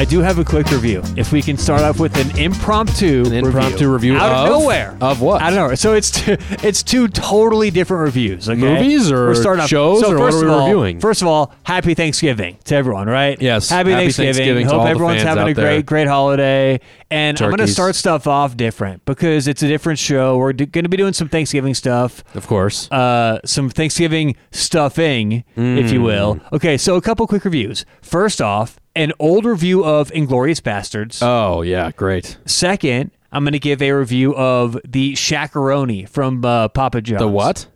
I do have a quick review. If we can start off with an impromptu, An impromptu review out of, of- nowhere, of what? I don't know. So it's two, it's two totally different reviews. Okay, Movies or off- shows, so or what first are we of all- reviewing? First of all, happy Thanksgiving to everyone. Right? Yes, Happy, happy Thanksgiving. Thanksgiving Hope everyone's having a great great holiday. And I'm going to start stuff off different because it's a different show. We're d- going to be doing some Thanksgiving stuff Of course. uh, some Thanksgiving stuffing, if you will. Mm. Okay, so a couple quick reviews. First off, an old review of Inglourious Basterds. oh yeah, great. Second, I'm going to give a review of the Shaqaroni from uh, Papa John's. The what?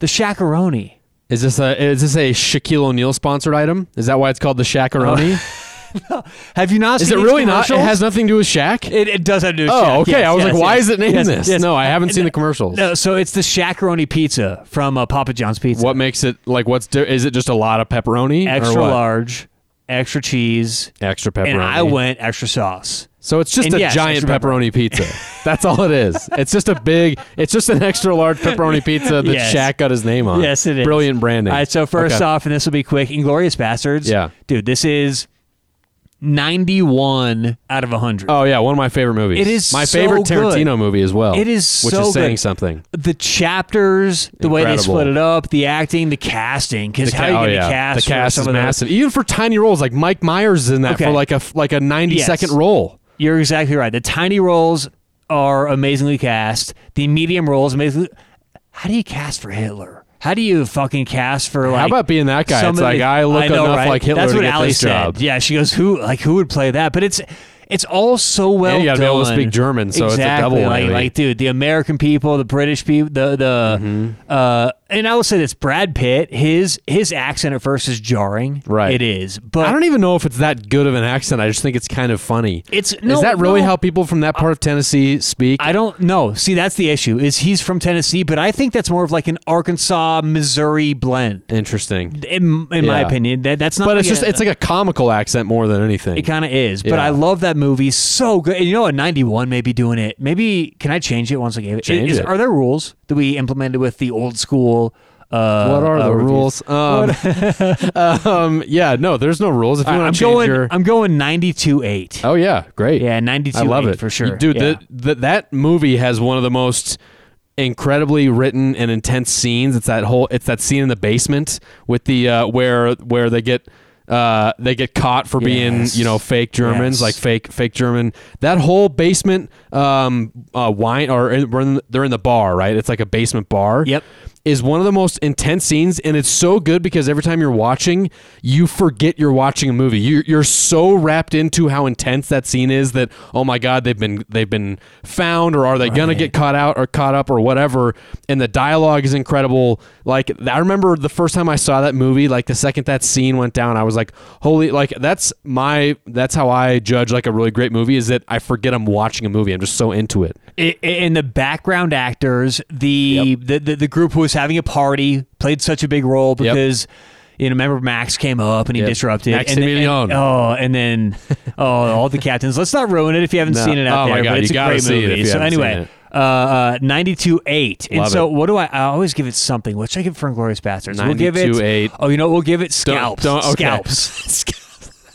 The Shaqaroni. Is this a is this a Shaquille O'Neal sponsored item? Is that why it's called the Shaqaroni? Have you not is seen it really not? It has nothing to do with Shaq. It, it does have to do with oh, Shaq. okay. Yes, I was yes, like, why yes. is it named this? No, I haven't seen the commercials. No, so it's the Shaqaroni pizza from uh, Papa John's Pizza. What makes it like? What's di- is it? Just a lot of pepperoni? or Extra large, extra cheese, Extra pepperoni. and I went extra sauce. So it's just And a yes, giant extra pepperoni pizza. That's all it is. It's just a big. It's just an extra large pepperoni pizza that Yes. Shaq got his name on. Yes, it is. Brilliant branding. All right, so first Okay. off, and this will be quick, Inglourious Basterds. Yeah. Dude, this is 91 out of 100. Oh yeah, one of my favorite movies. It is my so favorite good. Tarantino movie as well. It is which so is saying good. something. The chapters, the way they split it up, the acting, the casting, because The how ca- you oh, going to yeah. cast the for cast some is of the- massive, even for tiny roles. Like Mike Myers is in that Okay. for like a like a ninety Yes. second role. You're exactly right. The tiny roles are amazingly cast. The medium roles, amazingly. How do you cast for Hitler? How do you fucking cast for like? How about being that guy? It's like I look know, enough right? like Hitler That's to what get Ali this said. job. Yeah, she goes, "Who like who would play that?" But it's it's all so well. And you gotta be able to speak German, so it's a double Like, like, dude, the American people, the British people, the the Mm-hmm. uh, and I will say this: Brad Pitt, his his accent at first is jarring. Right. it is, but I don't even know if it's that good of an accent. I just think it's kind of funny. It's no, is that really no. how people from that part of Tennessee speak? I don't know. See, that's the issue. Is he's from Tennessee, but I think that's more of like an Arkansas Missouri blend. Interesting. In, in my opinion, that that's not. But it's just a- it's like a comical accent more than anything. It kind of is, but Yeah. I love that movie so good. And you know, ninety one, maybe doing it. Maybe can I change it once I gave it? Change Is- it. Are there rules that we implemented with the old school? Uh, what are uh, the rules? Um, um, yeah, no, there's no rules. If you want I'm to change going. your, I'm going ninety two eight. oh yeah, great. Yeah, ninety two. I love it for sure, dude. Yeah. The, the, that movie has one of the most incredibly written and intense scenes. It's that whole. It's that scene in the basement with the uh, where where they get. Uh, they get caught for being, Yes. you know, fake Germans, Yes. like fake, fake German. That whole basement, um, uh, wine, or in- in, they're in the bar, right? It's like a basement bar. Yep. Is one of the most intense scenes, and it's so good because every time you're watching, you forget you're watching a movie. You're, you're so wrapped into how intense that scene is that oh my god, they've been they've been found, or are they gonna get caught out or caught up or whatever? And the dialogue is incredible. Like I remember the first time I saw that movie, like the second that scene went down, I was like, holy, like that's my that's how I judge like a really great movie is that I forget I'm watching a movie. I'm just so into it. I- I- and the background actors, the, the, the the group who was having a party played such a big role because you know remember Max came up and he Yep. disrupted and, then- and- oh and then oh all the captains. Let's not ruin it if you haven't No. seen it out Oh my there. God, but it's a great see it movie. so anyway. Uh, uh, 92 8. And Love so, it. what do I? I always give it something. What should I give for Inglourious Basterds? We'll give it. 92.8. Oh, you know, we'll give it scalps. don't- okay. Scalps.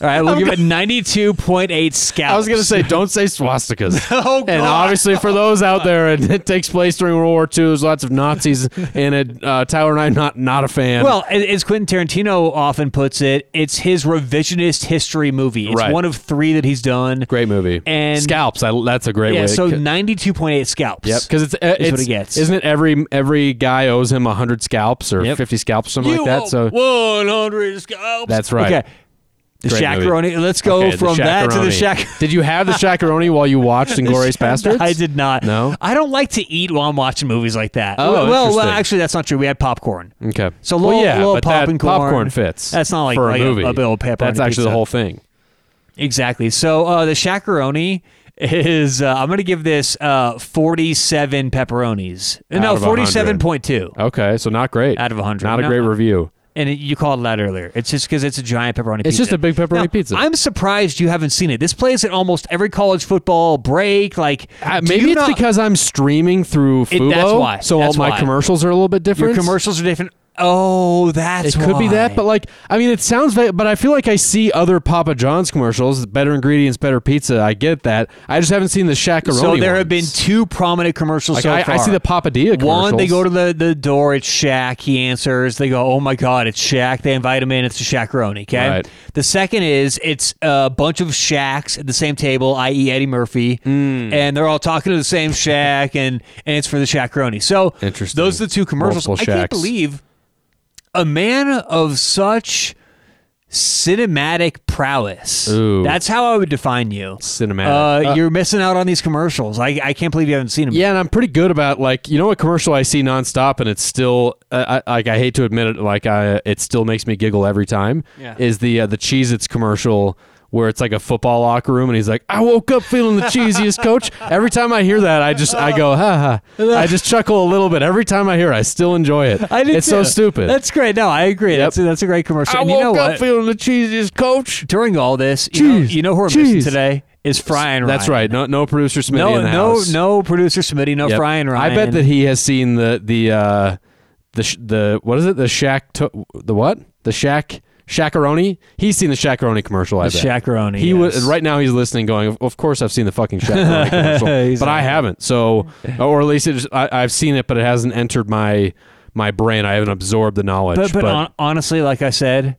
All right, we'll give it 92.8 scalps. I was gonna say, don't say swastikas. Oh, God. And obviously, for those out there, it, it takes place during World War II. There's lots of Nazis in it. Uh, Tyler and I not not a fan. Well, as Quentin Tarantino often puts it, it's his revisionist history movie. It's Right. one of three that he's done. great movie. and- scalps. I, that's a great way. Yeah, way. so 92.8 scalps. Yep, because it's, uh, it's what he gets. Isn't it every every guy owes him hundred scalps or Yep. fifty scalps, or something You like that? So 100 scalps. That's right. Okay. The Great Shaqaroni. Let's go Okay, from that to the Shaqaroni. Did you have the Shaqaroni while you watched Inglourious Basterds? I did not. No? I don't like to eat while I'm watching movies like that. Oh, well, well, interesting. actually, that's not true. We had popcorn. Okay. So well, little- yeah, little but that pop and popcorn fits. That's not like- for a a- movie. a bill of pepperoni That's actually pizza. the whole thing. Exactly. So uh, the Shaqaroni is uh, I'm going to give this uh, 47 pepperonis. Out no, 47.2 Okay, so not great. out of 100. Not a No, great review. And it, you called it out earlier. It's just because it's a giant pepperoni It's pizza. just a big pepperoni Now, pizza. I'm surprised you haven't seen it. This plays at almost every college football break. Like Uh, maybe it's not- because I'm streaming through It- Fubo, that's why. so That's all my why. commercials are a little bit different. your commercials are different. Oh, that's It could be that, but like, I mean, it sounds, but I feel like I see other Papa John's commercials. Better ingredients, better pizza. I get that. I just haven't seen the Shaqaroni. so there have been two prominent commercials Like so I, far. I see the Papadilla commercials. One, they go to the, the door. It's Shaq. He answers. They go, "Oh my God, it's Shaq." They invite him in. It's the Shaqaroni. Okay. Right. The second is it's a bunch of Shaqs at the same table, i.e., Eddie Murphy, Hmm. and they're all talking to the same Shaq, and and it's for the Shaqaroni. So Interesting. Those are the two commercials. I can't believe a man of such cinematic prowess. Ooh. That's how I would define you. Cinematic. Uh, Uh, you're missing out on these commercials. I, I can't believe you haven't seen them. Yeah, and I'm pretty good about like you know a commercial I see nonstop, and it's still uh, I, like I hate to admit it, like I it still makes me giggle every time. Yeah. Is the uh, the Cheez-Its commercial where it's like a football locker room, and he's like, "I woke up feeling the cheesiest, coach." Every time I hear that, I just I go, "Ha ha!" I just chuckle a little bit every time I hear. it. I still enjoy it. I did it's so stupid. That's great. No, I agree. Yep. That's a, that's a great commercial. I And woke you know up what? feeling the cheesiest, coach. During all this, you know, Cheese. you know who we're missing today is Frying Ryan. That's right. No, no producer Smitty No, in the no, house. no producer Smitty, no Yep. Frying Ryan. I bet that he has seen the the uh, the sh- the what is it? The Shack to- the what? The Shack Shaqaroni. He's seen the Shaqaroni commercial. I The bet. Shaqaroni, He yes. was right now. He's listening, going. "Of- course, I've seen the fucking Shaqaroni commercial, but I haven't. So, or at least just, I, I've seen it, but it hasn't entered my my brain. I haven't absorbed the knowledge. but, but, hon- honestly, like I said,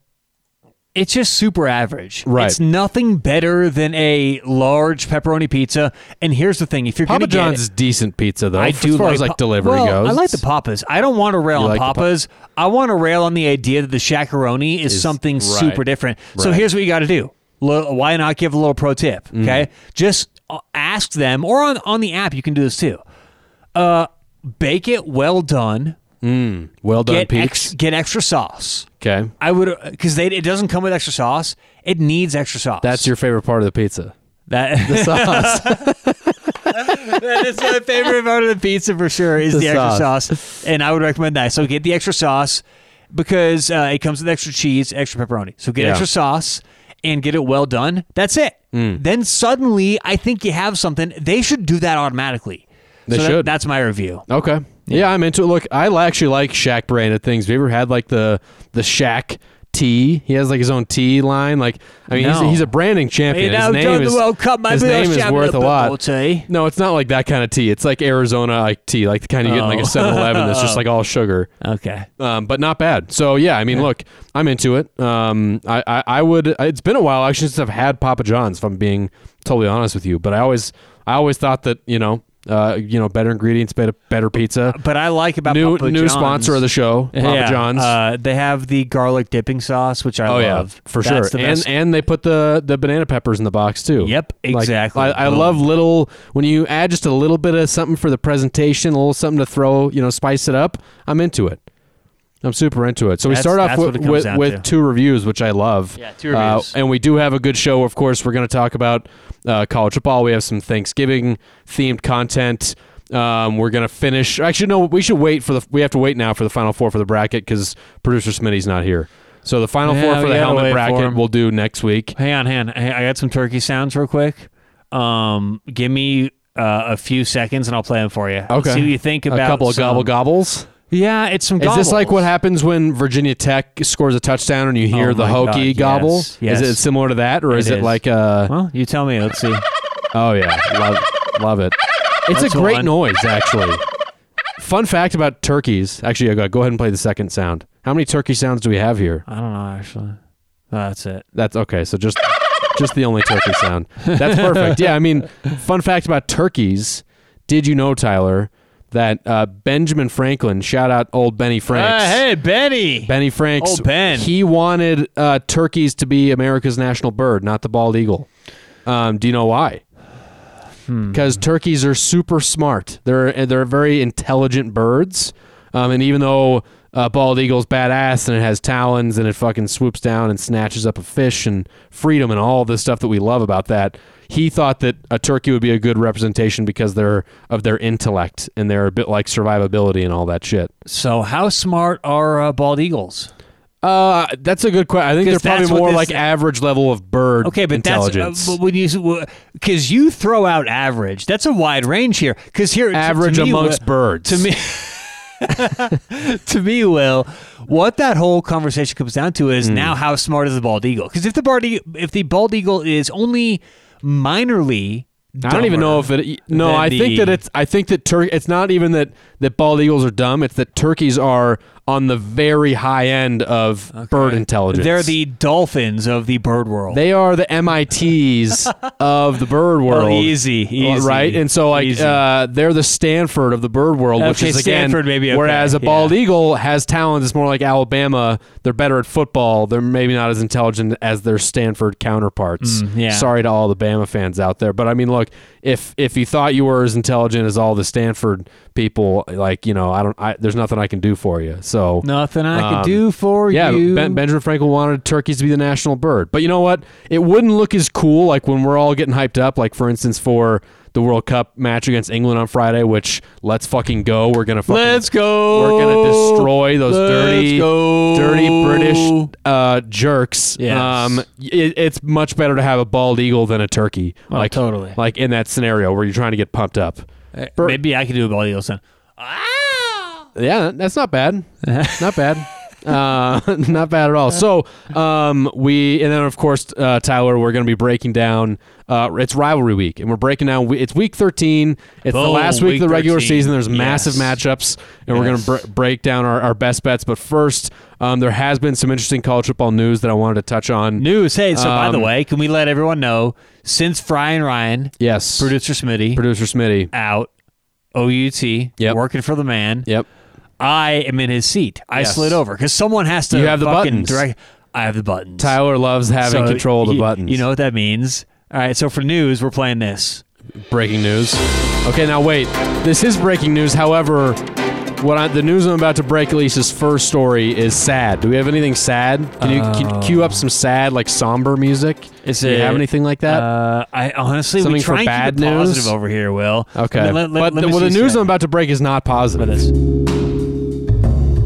it's just super average. Right. It's nothing better than a large pepperoni pizza. And here's the thing: if you're Papa John's get is decent pizza though. I as do far like as like delivery well, goes. I like the Papas. I don't want to rail You on like the Pa- I want to rail on the idea that the Shaqaroni is, Is- something right. super different. So here's what you got to do. Li- Why not give a little pro tip? Mm. Okay, just uh, ask them, or on on the app you can do this too. Uh, bake it well done. Mm, well done, Get ex- get extra sauce. okay, I would because they it doesn't come with extra sauce. It needs extra sauce. that's your favorite part of the pizza. that. The sauce. that is my favorite part of the pizza for sure is the, The extra sauce. sauce, and I would recommend that. So get the extra sauce because uh, it comes with extra cheese, extra pepperoni. So get Yeah. extra sauce and get it well done. That's it. Mm. Then suddenly, I think you have something. They should do that automatically. They So that- should. that's my review. Okay. Yeah. I'm into it. Look, I actually like Shaq branded things. Have you ever had like the the Shaq tea? He has like his own tea line. Like, I mean, No. he's, he's a branding champion. Hey, now his name during is the World Cup, his name is worth a lot. more tea. No, it's not like that kind of tea. It's like Arizona like tea, like the kind you get in like Oh. a 7-Eleven that's just like all sugar. Okay. Um, but not bad. So yeah, I mean, look, I'm into it. Um, I, I, I would. It's been a while actually since I've had Papa John's. If I'm being totally honest with you, but I always, I always thought that you know, uh, you know, better ingredients, better, better pizza. But I like about New Papa new John's- sponsor of the show, Papa yeah, John's. Uh, they have the garlic dipping sauce, which I oh yeah, love for That's sure. And and they put the the banana peppers in the box too. Yep, Like, exactly. I, I love little when you add just a little bit of something for the presentation, a little something to throw, you know, spice it up. I'm into it. I'm super into it. So we start off with with, with two reviews, which I love. Yeah, two Uh, reviews. and we do have a good show. Of course, we're going to talk about uh, college football. We have some Thanksgiving themed content. Um, we're going to finish. Actually, no, we should wait for the. We have to wait now for the final four for the bracket because producer Smitty's not here. So the final Yeah, four for the helmet bracket we'll do next week. Hang on, hang on. I got some turkey sounds real quick. Um, give me uh, a few seconds and I'll play them for you. Okay. See what you think about a couple of some- gobble gobbles. Yeah, it's some. Is this like what happens when Virginia Tech scores a touchdown and you hear Oh the hokey God, gobble? yes, yes. Is it similar to that, or is it is. like uh Well, you tell me. Let's see. Oh yeah, love love it. It's That's a great one. noise, actually. Fun fact about turkeys. Actually, I go go ahead and play the second sound. How many turkey sounds do we have here? I don't know actually. Oh, that's it. That's okay. So just just the only turkey sound. That's perfect. Yeah, I mean, fun fact about turkeys. Did you know, Tyler, that uh, Benjamin Franklin, shout out old Benny Franks. Uh, hey, Benny. Benny Franks. Old Ben. He wanted uh, turkeys to be America's national bird, not the bald eagle. Um, do you know why? Hmm. Because turkeys are super smart. They're they're very intelligent birds. Um, and even though uh, bald eagle's badass and it has talons and it fucking swoops down and snatches up a fish and freedom and all the stuff that we love about that, he thought that a turkey would be a good representation because they're of their intellect and they're a bit like survivability and all that shit. So, how smart are uh, bald eagles? Uh, that's a good question. I think they're probably more this- like average level of bird Okay, but intelligence. that's uh, but when you because you throw out average. That's a wide range here. Because here, to- to average me, amongst birds. To me, to me, Will, what that whole conversation comes down to is now how smart is the bald eagle? Because if the bald eagle, if the bald eagle is only minorly, I don't even know if it. No, I think the- that it's. I think that tur- It's not even that that bald eagles are dumb. It's that turkeys are on the very high end of bird intelligence. they're the dolphins of the bird world. They are the MITs of the bird world. Oh, easy, easy, right? And so, like, uh, they're the Stanford of the bird world, which Okay, is again. Stanford maybe, okay, Whereas a bald yeah. eagle has talent. It's more like Alabama. They're better at football. They're maybe not as intelligent as their Stanford counterparts. Mm, yeah. Sorry to all the Bama fans out there, but I mean, look, if if you thought you were as intelligent as all the Stanford people, like you know, I don't. I, there's nothing I can do for you. So Nothing I Um, can do for yeah, you. ben, Benjamin Franklin wanted turkeys to be the national bird. But you know what? It wouldn't look as cool like when we're all getting hyped up, like for instance for the World Cup match against England on Friday, which let's fucking go. We're gonna fucking Let's go. we're gonna destroy those Let's dirty go. dirty British uh, jerks. Yes. Um it, it's much better to have a bald eagle than a turkey. Oh, like totally. Like in that scenario where you're trying to get pumped up. Eh, Bird- Maybe I could do a bald eagle sound. Yeah, that's not bad. not bad. Uh, not bad at all. So, um, we and then of course, uh, Tyler, we're going to be breaking down. Uh, it's rivalry week, and we're breaking down. It's week thirteen. It's the last week, week of the regular 13. season. There's massive matchups, and we're going to br- break down our, our best bets. But first, um, there has been some interesting college football news that I wanted to touch on. News. Hey, so by the Um, way, can we let everyone know since Fry and Ryan, Yes, producer Smitty, producer Smitty. out, OUT, Yep. working for the man, Yep. I am in his seat. I Yes. slid over because someone has to. You have the fucking buttons. Direct, I have the buttons. Tyler loves having So control of the you- buttons. You know what that means? All right. So for news, we're playing this. breaking news. Okay, now wait. This is breaking news. However, what I, the news I'm about to break, at least his first story, is sad. Do we have anything sad? Can you, can cue up some sad, like somber music? Is Do you it- have anything like that? Uh, I honestly Something we try for and bad keep it news? positive over here. Will okay, let- let- but let the, me well, the see news. I'm about to break is not positive. this.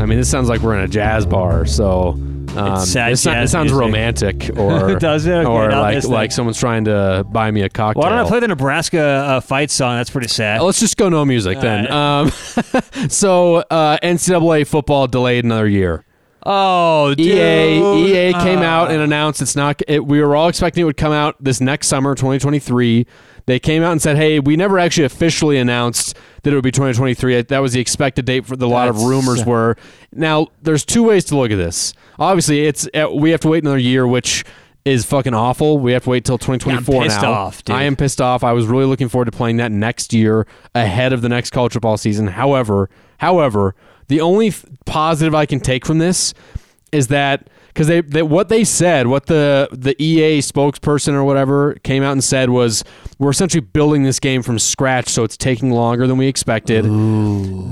I mean, this sounds like we're in a jazz bar, so. Um, It's sad it, so- it sounds music. romantic, or Does it? Okay, or not like like someone's trying to buy me a cocktail. Why don't I play the Nebraska uh, fight song? That's pretty sad. Let's just go no music then. Um, so uh, NCAA football delayed another year. oh, dude. EA EA came Ah. out and announced it's not. It, we were all expecting it would come out this next summer, 2023. They came out and said, "Hey, we never actually officially announced that it would be 2023. That was the expected date for the lot of rumors were." Now, there's two ways to look at this. Obviously, it's uh, we have to wait another year, which is fucking awful. We have to wait till 2024 Yeah, I'm pissed now. off, dude. I am pissed off. I was really looking forward to playing that next year ahead of the next college football season. However, however, the only th- positive I can take from this is that because they, they what they said, what the the EA spokesperson or whatever came out and said was we're essentially building this game from scratch, so it's taking longer than we expected.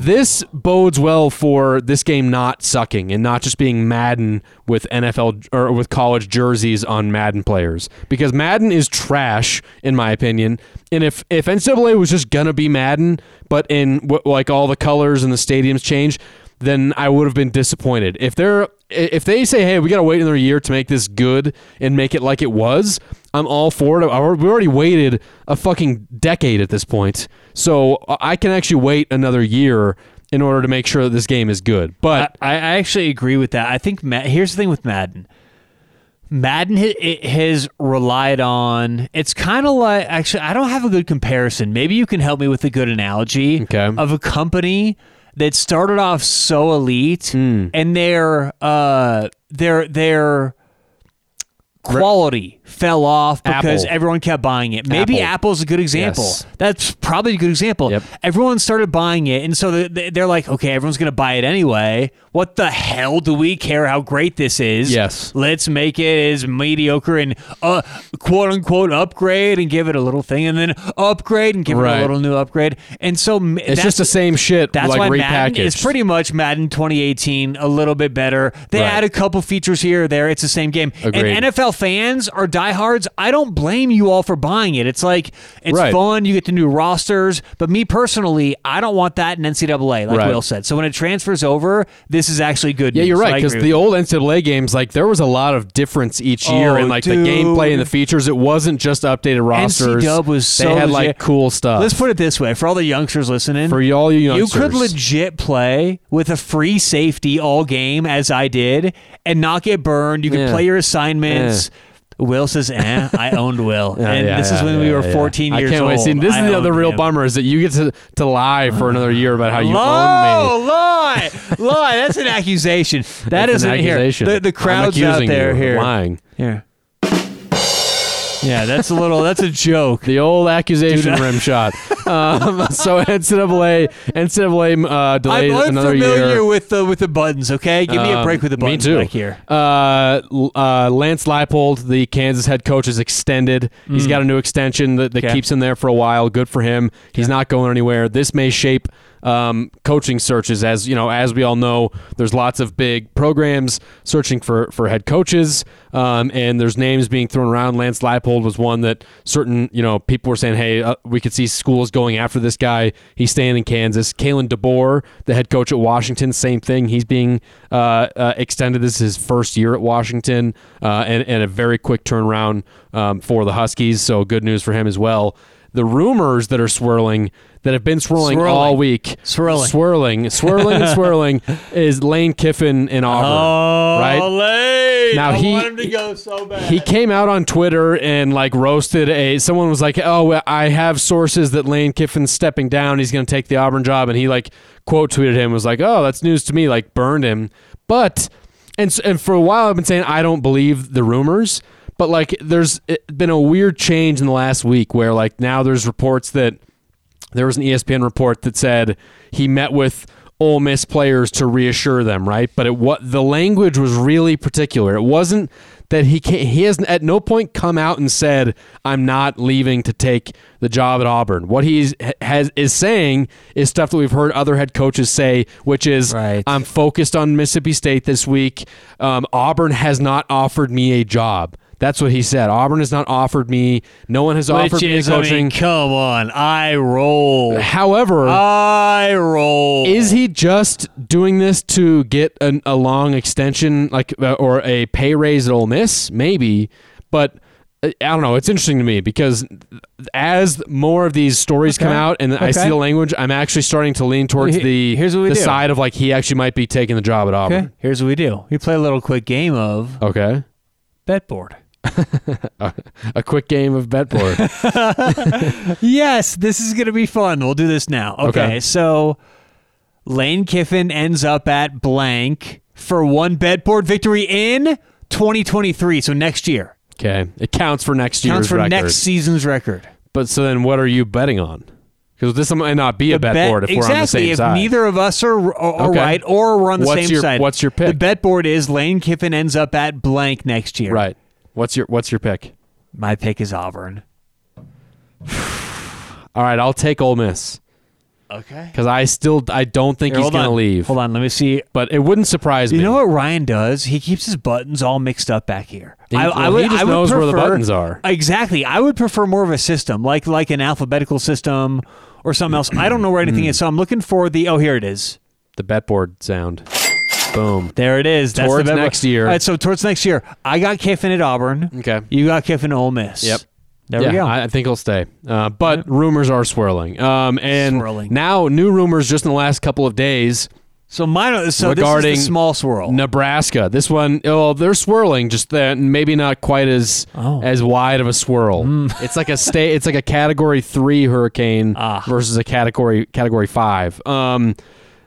This bodes well for this game not sucking and not just being Madden with NFL or with college jerseys on Madden players because Madden is trash in my opinion. And if if NCAA was just gonna be Madden, but in like all the colors and the stadiums change, then I would have been disappointed. If they're if they say, "Hey, we got to wait another year to make this good and make it like it was," I'm all for it. We already waited a fucking decade at this point, so I can actually wait another year in order to make sure that this game is good. But I, I actually agree with that. I think Ma- here's the thing with Madden. Madden it has relied on. It's kind of like actually, I don't have a good comparison. Maybe you can help me with a good analogy Okay. of a company that started off so elite Hmm. and their uh their their quality fell off because Apple. everyone kept buying it. Maybe Apple. Apple's a good example. Yes. That's probably a good example. Yep. Everyone started buying it, and so the- the- they're like, okay, everyone's going to buy it anyway. What the hell do we care how great this is? Yes. Let's make it as mediocre and uh, quote unquote upgrade and give it a little thing, and then upgrade and give it a little new upgrade. And so it's just the same shit, that's like why repackaged. Madden is pretty much Madden 2018, a little bit better. They Right. add a couple features here or there. It's the same game. Agreed. And NFL fans are diehards, I don't blame you all for buying it. It's like it's Right. fun. You get the new rosters, but me personally, I don't want that in NCAA, like Right. Will said. So when it transfers over, this is actually good. Yeah, news. you're right because the old NCAA games, like there was a lot of difference each year Oh, in like the gameplay and the features. It wasn't just updated rosters. NC-Dub was they so had like cool stuff. Let's put it this way: for all the youngsters listening, for all you youngsters, you could legit play with a free safety all game, as I did, and not get burned. You could Yeah. play your assignments. Will says, "Eh, I owned Will," Yeah, and yeah, this is yeah, when we were yeah. 14 years I can't old. wait. See, this I is the other real him. bummer is that you get to, to lie for another year about how you own me. Oh, lie, lie. That's an accusation. That an isn't here. accusation. The, the crowd's out there. Here, lying. here. Yeah, that's a little. That's a joke. The old accusation rim shot. Um, so NCAA, NCAA uh, delayed I'm another unfamiliar year. with the with the buttons. Okay, give me a Um, break with the me buttons too. back here. Uh, uh, Lance Leipold, the Kansas head coach, is extended. He's got a new extension that, that Mm. Okay. keeps him there for a while. Good for him. He's not going anywhere. This may shape um, coaching searches, as you know, as we all know. There's lots of big programs searching for for head coaches, um, and there's names being thrown around. Lance Leipold was one that certain you know people were saying, hey, uh, we could see schools going after this guy. He's staying in Kansas. Kalen DeBoer, the head coach at Washington, same thing. He's being uh, uh, extended. This is his first year at Washington, uh, and, and a very quick turnaround um, for the Huskies. So good news for him as well. The rumors that are swirling, that have been swirling, Swirling. all week, Swirling. swirling, swirling, and swirling, is Lane Kiffin in Auburn. Oh, right? Lane. Now I he- want him to go so bad. He came out on Twitter and like roasted a. Someone was like, "Oh, I have sources that Lane Kiffin's stepping down. He's going to take the Auburn job." And he like quote tweeted him was like, "Oh, that's news to me." Like burned him. But and and for a while I've been saying I don't believe the rumors. But like, there's been a weird change in the last week where like now there's reports that there was an ESPN report that said he met with Ole Miss players to reassure them, right? But it what the language was really particular. It wasn't that he can he has at no point come out and said I'm not leaving to take the job at Auburn. What he has is saying is stuff that we've heard other head coaches say, which is Right. I'm focused on Mississippi State this week. Um, Auburn has not offered me a job. That's what he said. Auburn has not offered me. No one has offered Which me is, a I coaching. mean, come on, I roll. However, I roll. is he just doing this to get an, a long extension, like uh, or a pay raise at Ole Miss? Maybe, but uh, I don't know. It's interesting to me because as more of these stories come out and I see the language, I'm actually starting to lean towards He- the here's what we the do. side of like he actually might be taking the job at Okay, Auburn. here's what we do. We play a little quick game of Okay, bet board. a quick game of bet board. Yes, this is going to be fun. We'll do this now. Okay, Okay. so Lane Kiffin ends up at blank for one bet board victory in 2023, so next year. okay, it counts for next year's record. Counts for record. next season's record. But so then, what are you betting on? Because this might not be a bet, bet- board if exactly, we're on the same if side. neither of us are, are, are Okay. right or we're on the What's same your- side. what's your pick? The bet board is Lane Kiffin ends up at blank next year. right. What's your What's your pick? My pick is Auburn. All right, I'll take Ole Miss Okay. because I still I don't think he's gonna on. leave. Hold on, let me see. But it wouldn't surprise You me. You know what Ryan does? He keeps his buttons all mixed up back here. He- I, well, I would, he just I would knows where the prefer- buttons are. Exactly. I would prefer more of a system, like like an alphabetical system or something else. I don't know where anything is, so I'm looking for the. Oh, here it is. The bet board sound. Boom. There it is. That's Towards the bet- next year. All right, so towards next year, I got Kiffin at Auburn. Okay. You got Kiffin at Ole Miss. Yep. There yeah, we go. I, I think he'll stay. Uh, but rumors are swirling. Um, and Swirling. now new rumors just in the last couple of days. so mine. So Regarding this is small swirl. Nebraska. This one, oh, they're swirling, just that maybe not quite as Oh. As wide of a swirl. It's like a state. It's like a Category Three hurricane Ah. versus a Category Category Five. Um,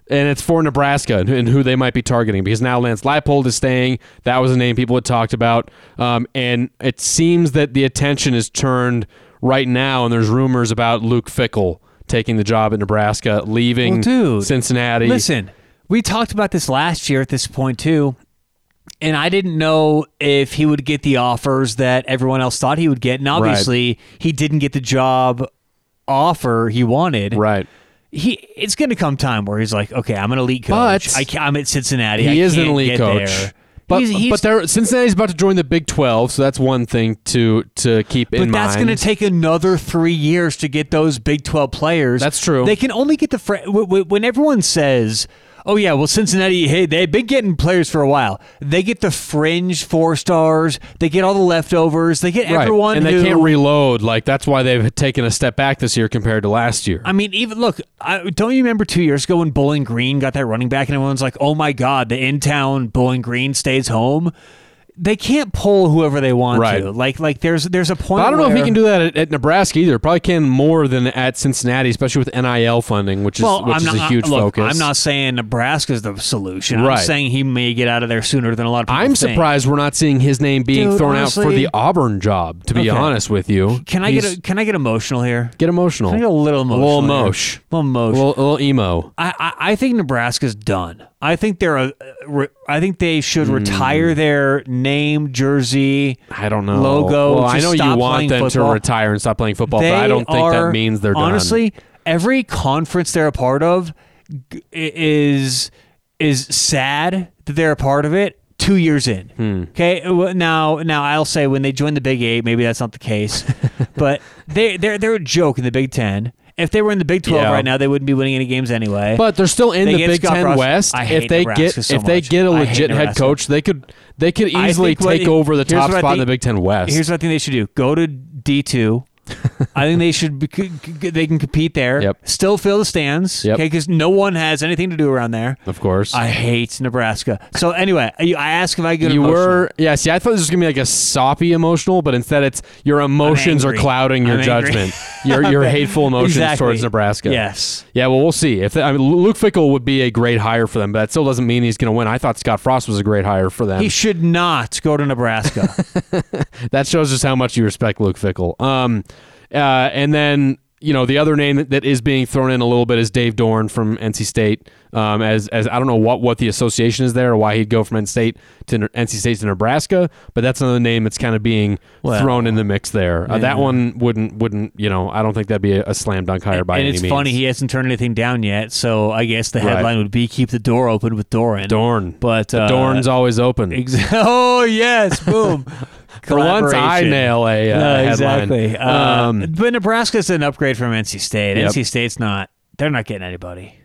and it's for Nebraska and, who they might be targeting because now Lance Leipold is staying. That was a name people had talked about, um, and it seems that the attention is turned right now, and there's rumors about Luke Fickell taking the job at Nebraska, leaving Well, dude, Cincinnati. Listen, we talked about this last year at this point too, and I didn't know if he would get the offers that everyone else thought he would get, and obviously he didn't get the job offer he wanted. right. He it's going to come time where he's like, okay, I'm an elite coach. But I I'm at Cincinnati. he I is an elite coach. there. But He's- he's- but Cincinnati's about to join the Big Twelve, so that's one thing to to keep in mind. But that's going to take another three years to get those Big 12 players. That's true. They can only get the. Fr- when everyone says, oh, yeah, well, Cincinnati, hey, they've been getting players for a while. They get the fringe four stars, they get all the leftovers, they get right, everyone and they who- can't reload. Like that's why they've taken a step back this year compared to last year. I mean, even look, I, don't you remember two years ago when Bowling Green got that running back and everyone's like, oh my God, the in town Bowling Green stays home? They can't pull whoever they want Right. to. Like, like there's there's a point. But I don't know if he can do that at, at Nebraska either. Probably can more than at Cincinnati, especially with NIL funding, which is Well, which I'm is not, a huge look, focus. I'm not saying Nebraska's the solution. I'm saying he may get out of there sooner than a lot of people I'm think. surprised we're not seeing his name being Dude, thrown out for the Auburn job. To be Okay. honest with you, Can I He's- get a, can I get emotional here? get emotional? Can I get a little a emotional? little here? emosh, A little a emotional. little, a little emo. I, I I think Nebraska's done. I think they're a. I think they should retire Hmm. their name, jersey. I don't know Logo, Well, I just know you stop want playing them football. to retire and stop playing football, but I don't think are, that means they're done. honestly every conference they're a part of g- is is sad that they're a part of it. Two years in, Hmm. okay. Now, now I'll say when they join the Big Eight, maybe that's not the case, but they they're they're a joke in the Big Ten. If they were in the Big Twelve Yeah. right now, they wouldn't be winning any games anyway. But they're still in They the Big Scott Ten Frost. West. I if they Nebraska get so if they get a legit head coach, they could they could easily think what- take over the top spot in the Big Ten West. Here's what I think they should do: go to D two. I think they should. Be, they can compete there. Yep. Still fill the stands. Yep. Okay, because no one has anything to do around there. of course. I hate Nebraska. So anyway, I asked if I could. you were yeah. See, I thought this was gonna be like a soppy emotional, but instead it's your emotions are clouding your I'm judgment. your your hateful emotions Exactly. towards Nebraska. Yes. Yeah, well, we'll see. If they, I mean, Luke Fickell would be a great hire for them, but that still doesn't mean he's going to win. I thought Scott Frost was a great hire for them. He should not go to Nebraska. that shows us how much you respect Luke Fickell. Um, uh, and then you know the other name that, is being thrown in a little bit is Dave Doeren from NC State. Um, as as I don't know what what the association is there or why he'd go from NC State to NC State to Nebraska, but that's another name that's kind of being Well, thrown in the mix there. Uh, that one wouldn't wouldn't you know I don't think that'd be a, a slam dunk hire by and any means. And it's funny he hasn't turned anything down yet. So I guess the Right. headline would be "Keep the door open with Doeren." Dorn, But the uh, Dorn's always open. Ex- oh yes, boom. For once, I nail a uh, headline. exactly. Uh, Um, but Nebraska's an upgrade from NC State. Yep. NC State's not. They're not getting anybody.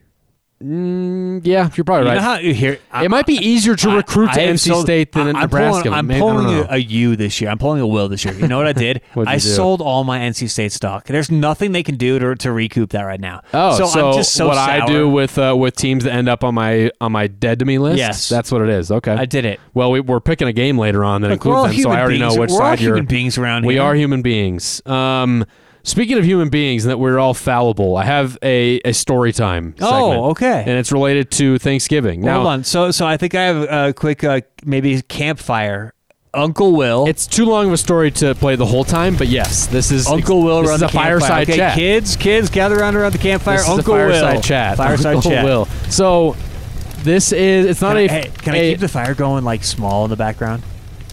Mm, yeah, you're probably You right. know how you hear? it might be easier to recruit to I have NC sold- State than I, I'm Nebraska. Pulling, I'm Maybe- pulling a, U this year. I'm pulling a will this year. You know what I did? I sold all my NC State stock. There's nothing they can do to, to recoup that right now. Oh, so, so, I'm just so what I do with uh, with teams that end up on my on my dead to me list? Yes. that's what it is. Okay. I did it. well, we, we're picking a game later on that Look, includes them, so I already beings. know which we're all side you're. human beings around We here. are human beings. Um, speaking of human beings, and that we're all fallible. I have a, a story time. Oh, okay. and it's related to Thanksgiving. Now, Hold on. So so I think I have a quick uh, maybe campfire. Uncle Will. it's too long of a story to play the whole time, but yes, this is Uncle Will This is the a fireside. Okay, chat. kids, kids, gather around around the campfire. This Uncle fireside Will. chat. Fireside Uncle chat. Will. So this is it's not Can, a. I, hey, can I a- keep the fire going like small in the background?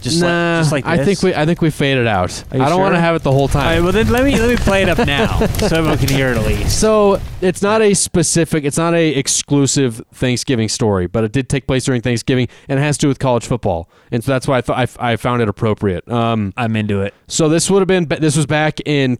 Just nah, like just like I think we I think we faded out. Are you I don't want to have it the whole time. right, well then let me let me play it up now so everyone can hear it at least. So it's not a specific, it's not a exclusive Thanksgiving story, but it did take place during Thanksgiving, and it has to do with college football, and so that's why I thought I, I found it appropriate. Um, I'm into it. so this would have been this was back in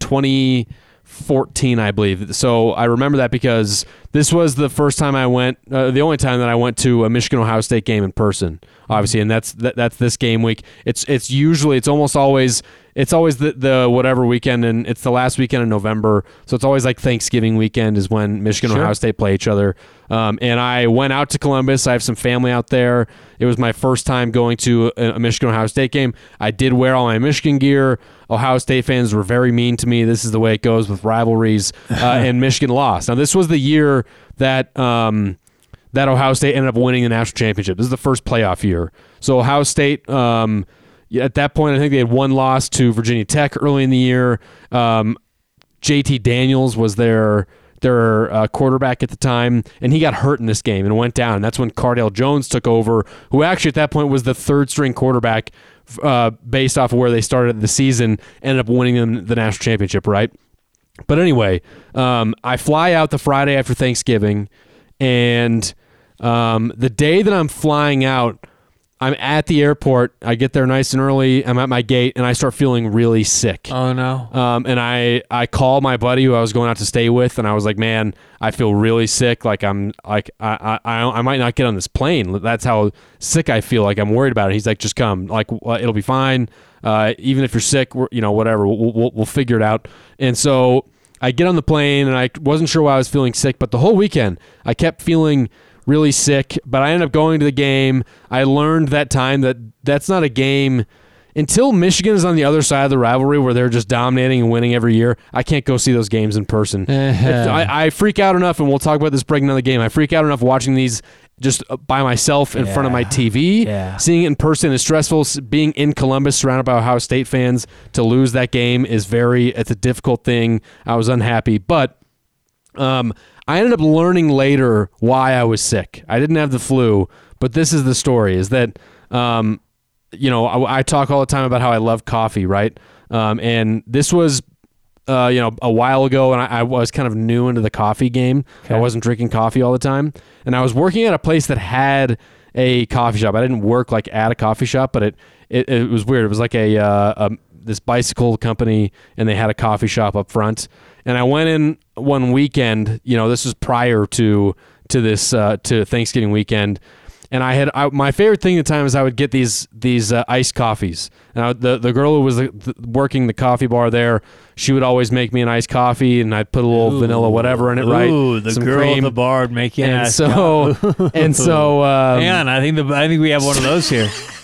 2014, I believe. So I remember that because this was the first time I went, uh, the only time that I went to a Michigan Ohio State game in person, obviously, and that's that, that's this game week. It's it's usually it's almost always it's always the, the whatever weekend, and it's the last weekend in November. So it's always like Thanksgiving weekend is when Michigan and Sure. Ohio State play each other. Um, and I went out to Columbus. I have some family out there. It was my first time going to a, a Michigan Ohio State game. I did wear all my Michigan gear. Ohio State fans were very mean to me. This is the way it goes with rivalries. Uh, and Michigan lost. Now this was the year that. Um, that Ohio State ended up winning the national championship. This is the first playoff year. So Ohio State, um, at that point, I think they had one loss to Virginia Tech early in the year. Um, JT Daniels was their their uh, quarterback at the time, and he got hurt in this game and went down. And that's when Cardale Jones took over, who actually at that point was the third string quarterback uh, based off of where they started the season, ended up winning them the national championship, right? But anyway, um, I fly out the Friday after Thanksgiving, and um, the day that I'm flying out, I'm at the airport. I get there nice and early. I'm at my gate, and I start feeling really sick. Oh no. Um, and I I call my buddy who I was going out to stay with, and I was like, "Man, I feel really sick. Like I'm like I I, I might not get on this plane. That's how sick I feel. Like I'm worried about it." He's like, "Just come. Like it'll be fine. Uh, even if you're sick, you know, whatever. We'll, we'll we'll figure it out." And so I get on the plane, and I wasn't sure why I was feeling sick, but the whole weekend I kept feeling really sick, but I ended up going to the game. I learned that time that that's not a game until Michigan is on the other side of the rivalry where they're just dominating and winning every year. I can't go see those games in person. I, I, freak out enough, and we'll talk about this breaking down the game. I freak out enough watching these just by myself in yeah. front of my TV. Yeah. Seeing it in person is stressful. Being in Columbus, surrounded by Ohio State fans, to lose that game is very. It's a difficult thing. I was unhappy, but um, I ended up learning later why I was sick. I didn't have the flu, but this is the story: is that um, you know I, I, talk all the time about how I love coffee, right? Um, and this was uh, you know a while ago, and I, I, was kind of new into the coffee game. Okay. I wasn't drinking coffee all the time, and I was working at a place that had a coffee shop. I didn't work like at a coffee shop, but it it, it was weird. It was like a, uh, a this bicycle company, and they had a coffee shop up front and I went in one weekend. You know, this was prior to to this uh, to Thanksgiving weekend, and I had I, my favorite thing at the time is I would get these these uh, iced coffees. Now the the girl who was the, the, working the coffee bar there, she would always make me an iced coffee, and I'd put a little Ooh. vanilla whatever in it. Right? Ooh, the Some girl cream. at the bar would make you and so and so. Um, on, I think the I think we have one of those here.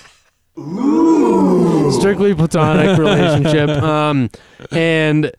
Strictly platonic relationship. Um, and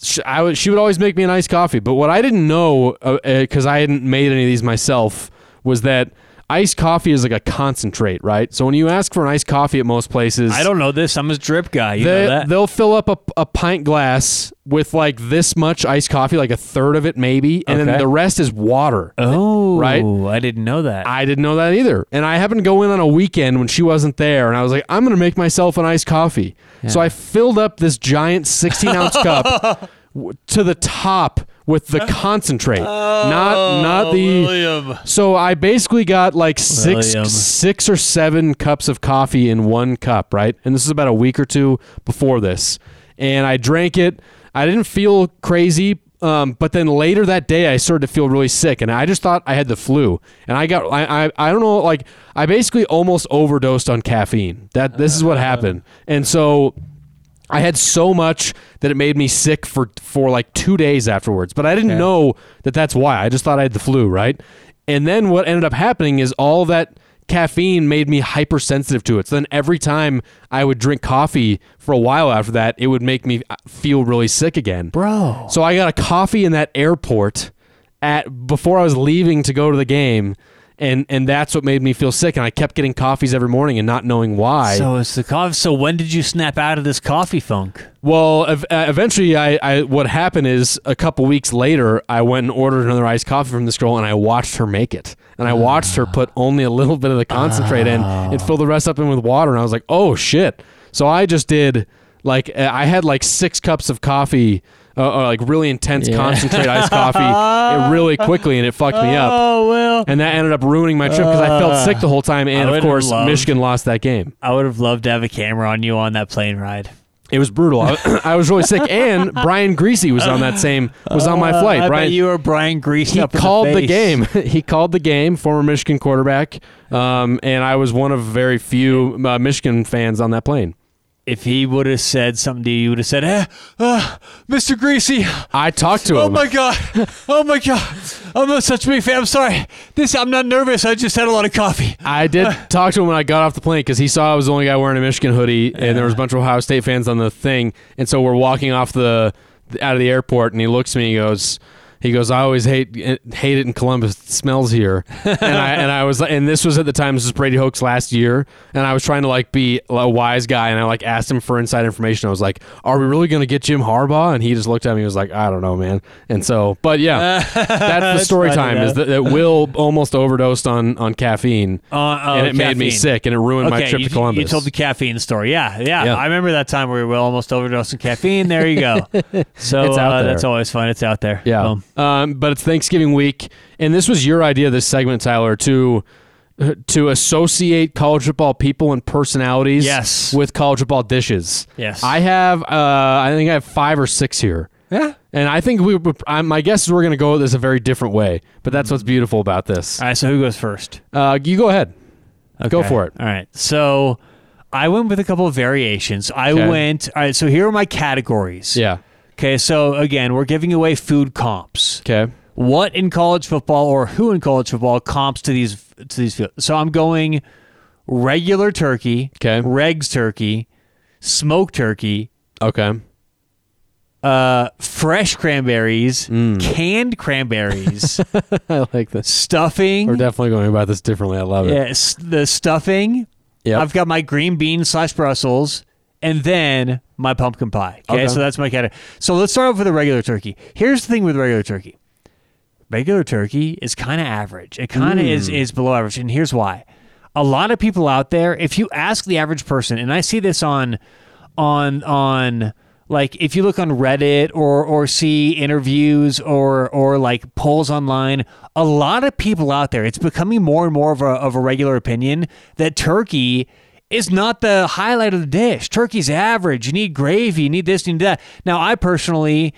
she, I would, she would always make me an iced coffee. But what I didn't know, because uh, uh I hadn't made any of these myself, was that iced coffee is like a concentrate, right? So when you ask for an iced coffee at most places, I don't know this. I'm a drip guy. You they, know that. They'll fill up a, a pint glass with like this much iced coffee, like a third of it maybe, and okay. then the rest is water. Oh, right. I didn't know that. I didn't know that either. And I happened to go in on a weekend when she wasn't there, and I was like, I'm gonna make myself an iced coffee. Yeah. So I filled up this giant 16 ounce cup. to the top with the concentrate, oh, not not the. William. So I basically got like six William. six or seven cups of coffee in one cup, right? And this is about a week or two before this, and I drank it. I didn't feel crazy, um, but then later that day, I started to feel really sick, and I just thought I had the flu. And I got, I, I, I don't know, like I basically almost overdosed on caffeine. That this is what happened, and so I had so much that it made me sick for for like two days afterwards. But I didn't know that that's why. I just thought I had the flu, right? And then what ended up happening is all that caffeine made me hypersensitive to it. So then every time I would drink coffee for a while after that, it would make me uh, feel really sick again. Bro. So I got a coffee in that airport at before I was leaving to go to the game and and that's what made me feel sick. And I kept getting coffees every morning and not knowing why. So it's the coffee. So when did you snap out of this coffee funk? Well, ev- uh, eventually, I, I what happened is a couple weeks later, I went and ordered another iced coffee from this girl, and I watched her make it, and I watched her put only a little bit of the concentrate in and fill the rest up in with water, and I was like, oh shit! So I just did like uh, I had like six cups of coffee uh, uh, like really intense yeah. concentrate iced coffee really quickly, and it fucked me up. Oh well, and that ended up ruining my trip because I felt sick the whole time, and of course loved, Michigan lost that game. I would have loved to have a camera on you on that plane ride. It was brutal. I, I, was really sick, and Brian Griese was on that same was on my flight. Uh, I Brian, bet you were Brian Griese. He called the, the, game. he called the game. Former Michigan quarterback, um, and I was one of very few uh, Michigan fans on that plane if he would have said something to you, you would have said, eh, uh, Mr. Griese. I talked to oh him. Oh my god. Oh my god. I'm not such a big fan. I'm sorry. This I'm not nervous. I just had a lot of coffee. I did talk to him when I got off the plane because he saw I was the only guy wearing a Michigan hoodie, and there was a bunch of Ohio State fans on the thing, and so we're walking off the out of the airport, and he looks at me, and he goes he goes, I always hate hate it in Columbus. It smells here, and I and I was and this was at the time this was Brady Hoke's last year, and I was trying to like be a wise guy, and I like asked him for inside information. I was like, Are we really going to get Jim Harbaugh? And he just looked at me, and was like, I don't know, man. And so, but yeah, that's the story time is that, that, Will almost overdosed on on caffeine, uh, oh, and it caffeine. made me sick, and it ruined okay, my trip you, to Columbus. You told the caffeine story, yeah, yeah, yeah. I remember that time where Will almost overdosed on caffeine. There you go. So it's out uh, there. that's always fun. It's out there. Yeah, um, but it's Thanksgiving week, and this was your idea, this segment, Tyler, to uh, to associate college football people and personalities Yes. with college football dishes. Yes. I have. Uh, I think I have five or six here. Yeah. And I think we. I, my guess is we're going to go this a very different way, but that's what's beautiful about this. All right. So who goes first? Uh, you go ahead. Go for it. All right. So I went with a couple of variations. I Okay. went. All right. So here are my categories. Yeah. Okay. So again, we're giving away food comps. Okay. What in college football or who in college football comps to these to these fields? So I'm going regular turkey. Okay. Regs turkey, smoked turkey, Okay. uh, fresh cranberries, Mm. canned cranberries, I like this. stuffing. We're definitely going about this differently. I love it. Yes, the stuffing. Yeah. I've got my green bean slash Brussels, and then my pumpkin pie. Okay, Okay. so that's my category. So let's start off with a regular turkey. Here's the thing with regular turkey. Regular turkey is kind of average. It kind of is mm. is below average, and here's why. A lot of people out there, if you ask the average person, and I see this on on on like if you look on Reddit or or see interviews or or like polls online, a lot of people out there, it's becoming more and more of a of a regular opinion that turkey is not the highlight of the dish. Turkey's average. You need gravy. You need this. You need that. Now, I personally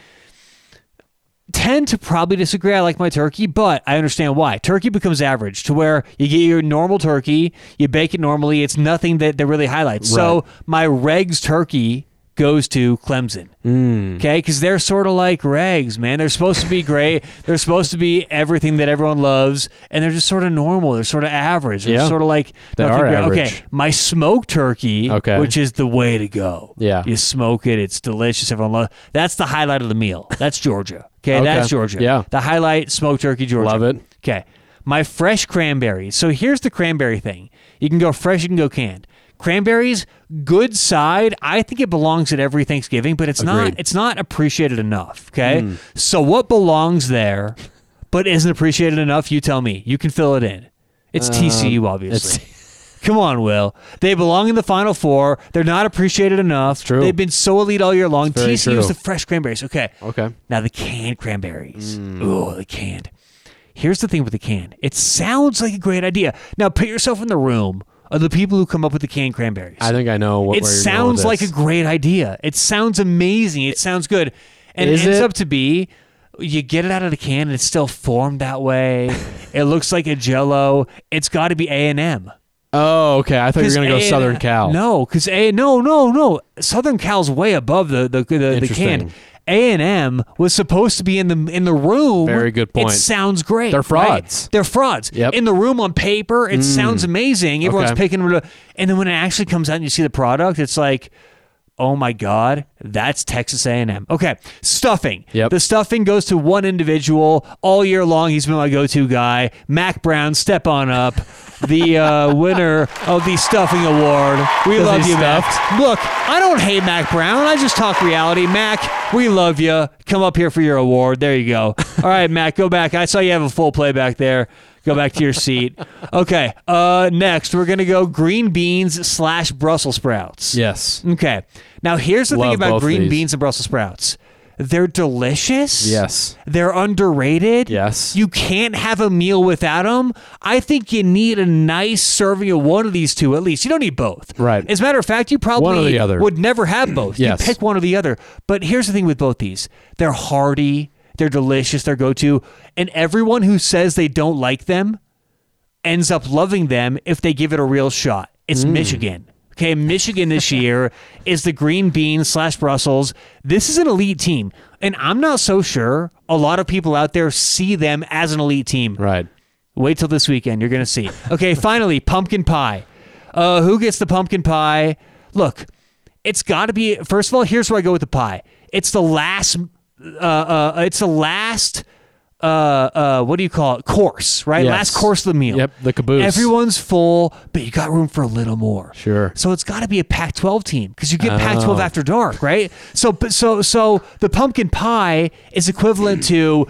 tend to probably disagree. I like my turkey, but I understand why. Turkey becomes average to where you get your normal turkey, you bake it normally. It's nothing that, that really highlights. So my regs turkey goes to Clemson. Mm. Okay, because they're sort of like rags, man. They're supposed to be great. they're supposed to be everything that everyone loves, and they're just sort of normal. They're sort of average. They're Yeah. sort of like They are great. average. Okay, my smoked turkey, Okay. which is the way to go. Yeah. you smoke it. It's delicious. Everyone loves. That's the highlight of the meal. That's Georgia. Okay, Okay. that's Georgia. Yeah. the highlight smoked turkey, Georgia. Love it. Okay, my fresh cranberries. So here's the cranberry thing. You can go fresh. You can go canned. Cranberries, good side. I think it belongs at every Thanksgiving, but it's not. It's not appreciated enough. Okay, Hmm. so what belongs there, but isn't appreciated enough? You tell me. You can fill it in. It's TCU, obviously. Come on, Will. They belong in the Final Four. They're not appreciated enough. true. They've been so elite all year long. TCU is the fresh cranberries. Okay. Okay. Now the canned cranberries. Mm. Oh, the canned. Here's the thing with the canned. It sounds like a great idea. Now put yourself in the room of the people who come up with the canned cranberries. I think I know what. it where you're going sounds like a great idea. It sounds amazing. It sounds good. And it ends it? up to be you get it out of the can and it's still formed that way. it looks like a jello. It's got to be A&M. Oh, okay. I thought you were going to go A&M Southern Cal. No, because A no no no Southern Cal's way above the the the, the Interesting. can. A and M was supposed to be in the in the room. Very good point. It sounds great. They're right? frauds. They're frauds. Yep. Mm. In the room on paper, it sounds amazing. Everyone's Okay. picking, and then when it actually comes out and you see the product, it's like, oh my god, that's Texas A and M. Okay, stuffing. Yep. The stuffing goes to one individual all year long. He's been my go-to guy, Mack Brown. Step on up. The uh, winner of the stuffing award. We love you, Mack. Look, I don't hate Mack Brown. I just talk reality. Mack, we love you. Come up here for your award. There you go. All right, Mack, go back. I saw you have a full play back there. Go back to your seat. Okay. Uh, next, we're gonna go green beans slash Brussels sprouts. Yes. Okay. Now here's the thing about both green these. beans and Brussels sprouts. They're delicious. Yes. They're underrated. Yes. You can't have a meal without them. I think you need a nice serving of one of these two at least. You don't need both. Right. As a matter of fact, you probably One or the other. would never have both. Yes. You pick one or the other. But here's the thing with both these. They're hearty, they're delicious, they're go-to, and everyone who says they don't like them ends up loving them if they give it a real shot. It's Michigan. Okay, Michigan this year is the green bean slash Brussels. This is an elite team, and I'm not so sure a lot of people out there see them as an elite team. Right. Wait till this weekend, you're gonna see. Okay, finally, pumpkin pie. Uh, who gets the pumpkin pie? Look, it's got to be. First of all, here's where I go with the pie. It's the last. Uh, uh, it's the last. Uh, uh, what do you call it? Course, right? Yes. Last course of the meal. Yep, the caboose. Everyone's full, but you got room for a little more. Sure. So it's got to be a Pac-12 team because you get Pac-12 Oh. after dark, right? So, but- so, so the pumpkin pie is equivalent to.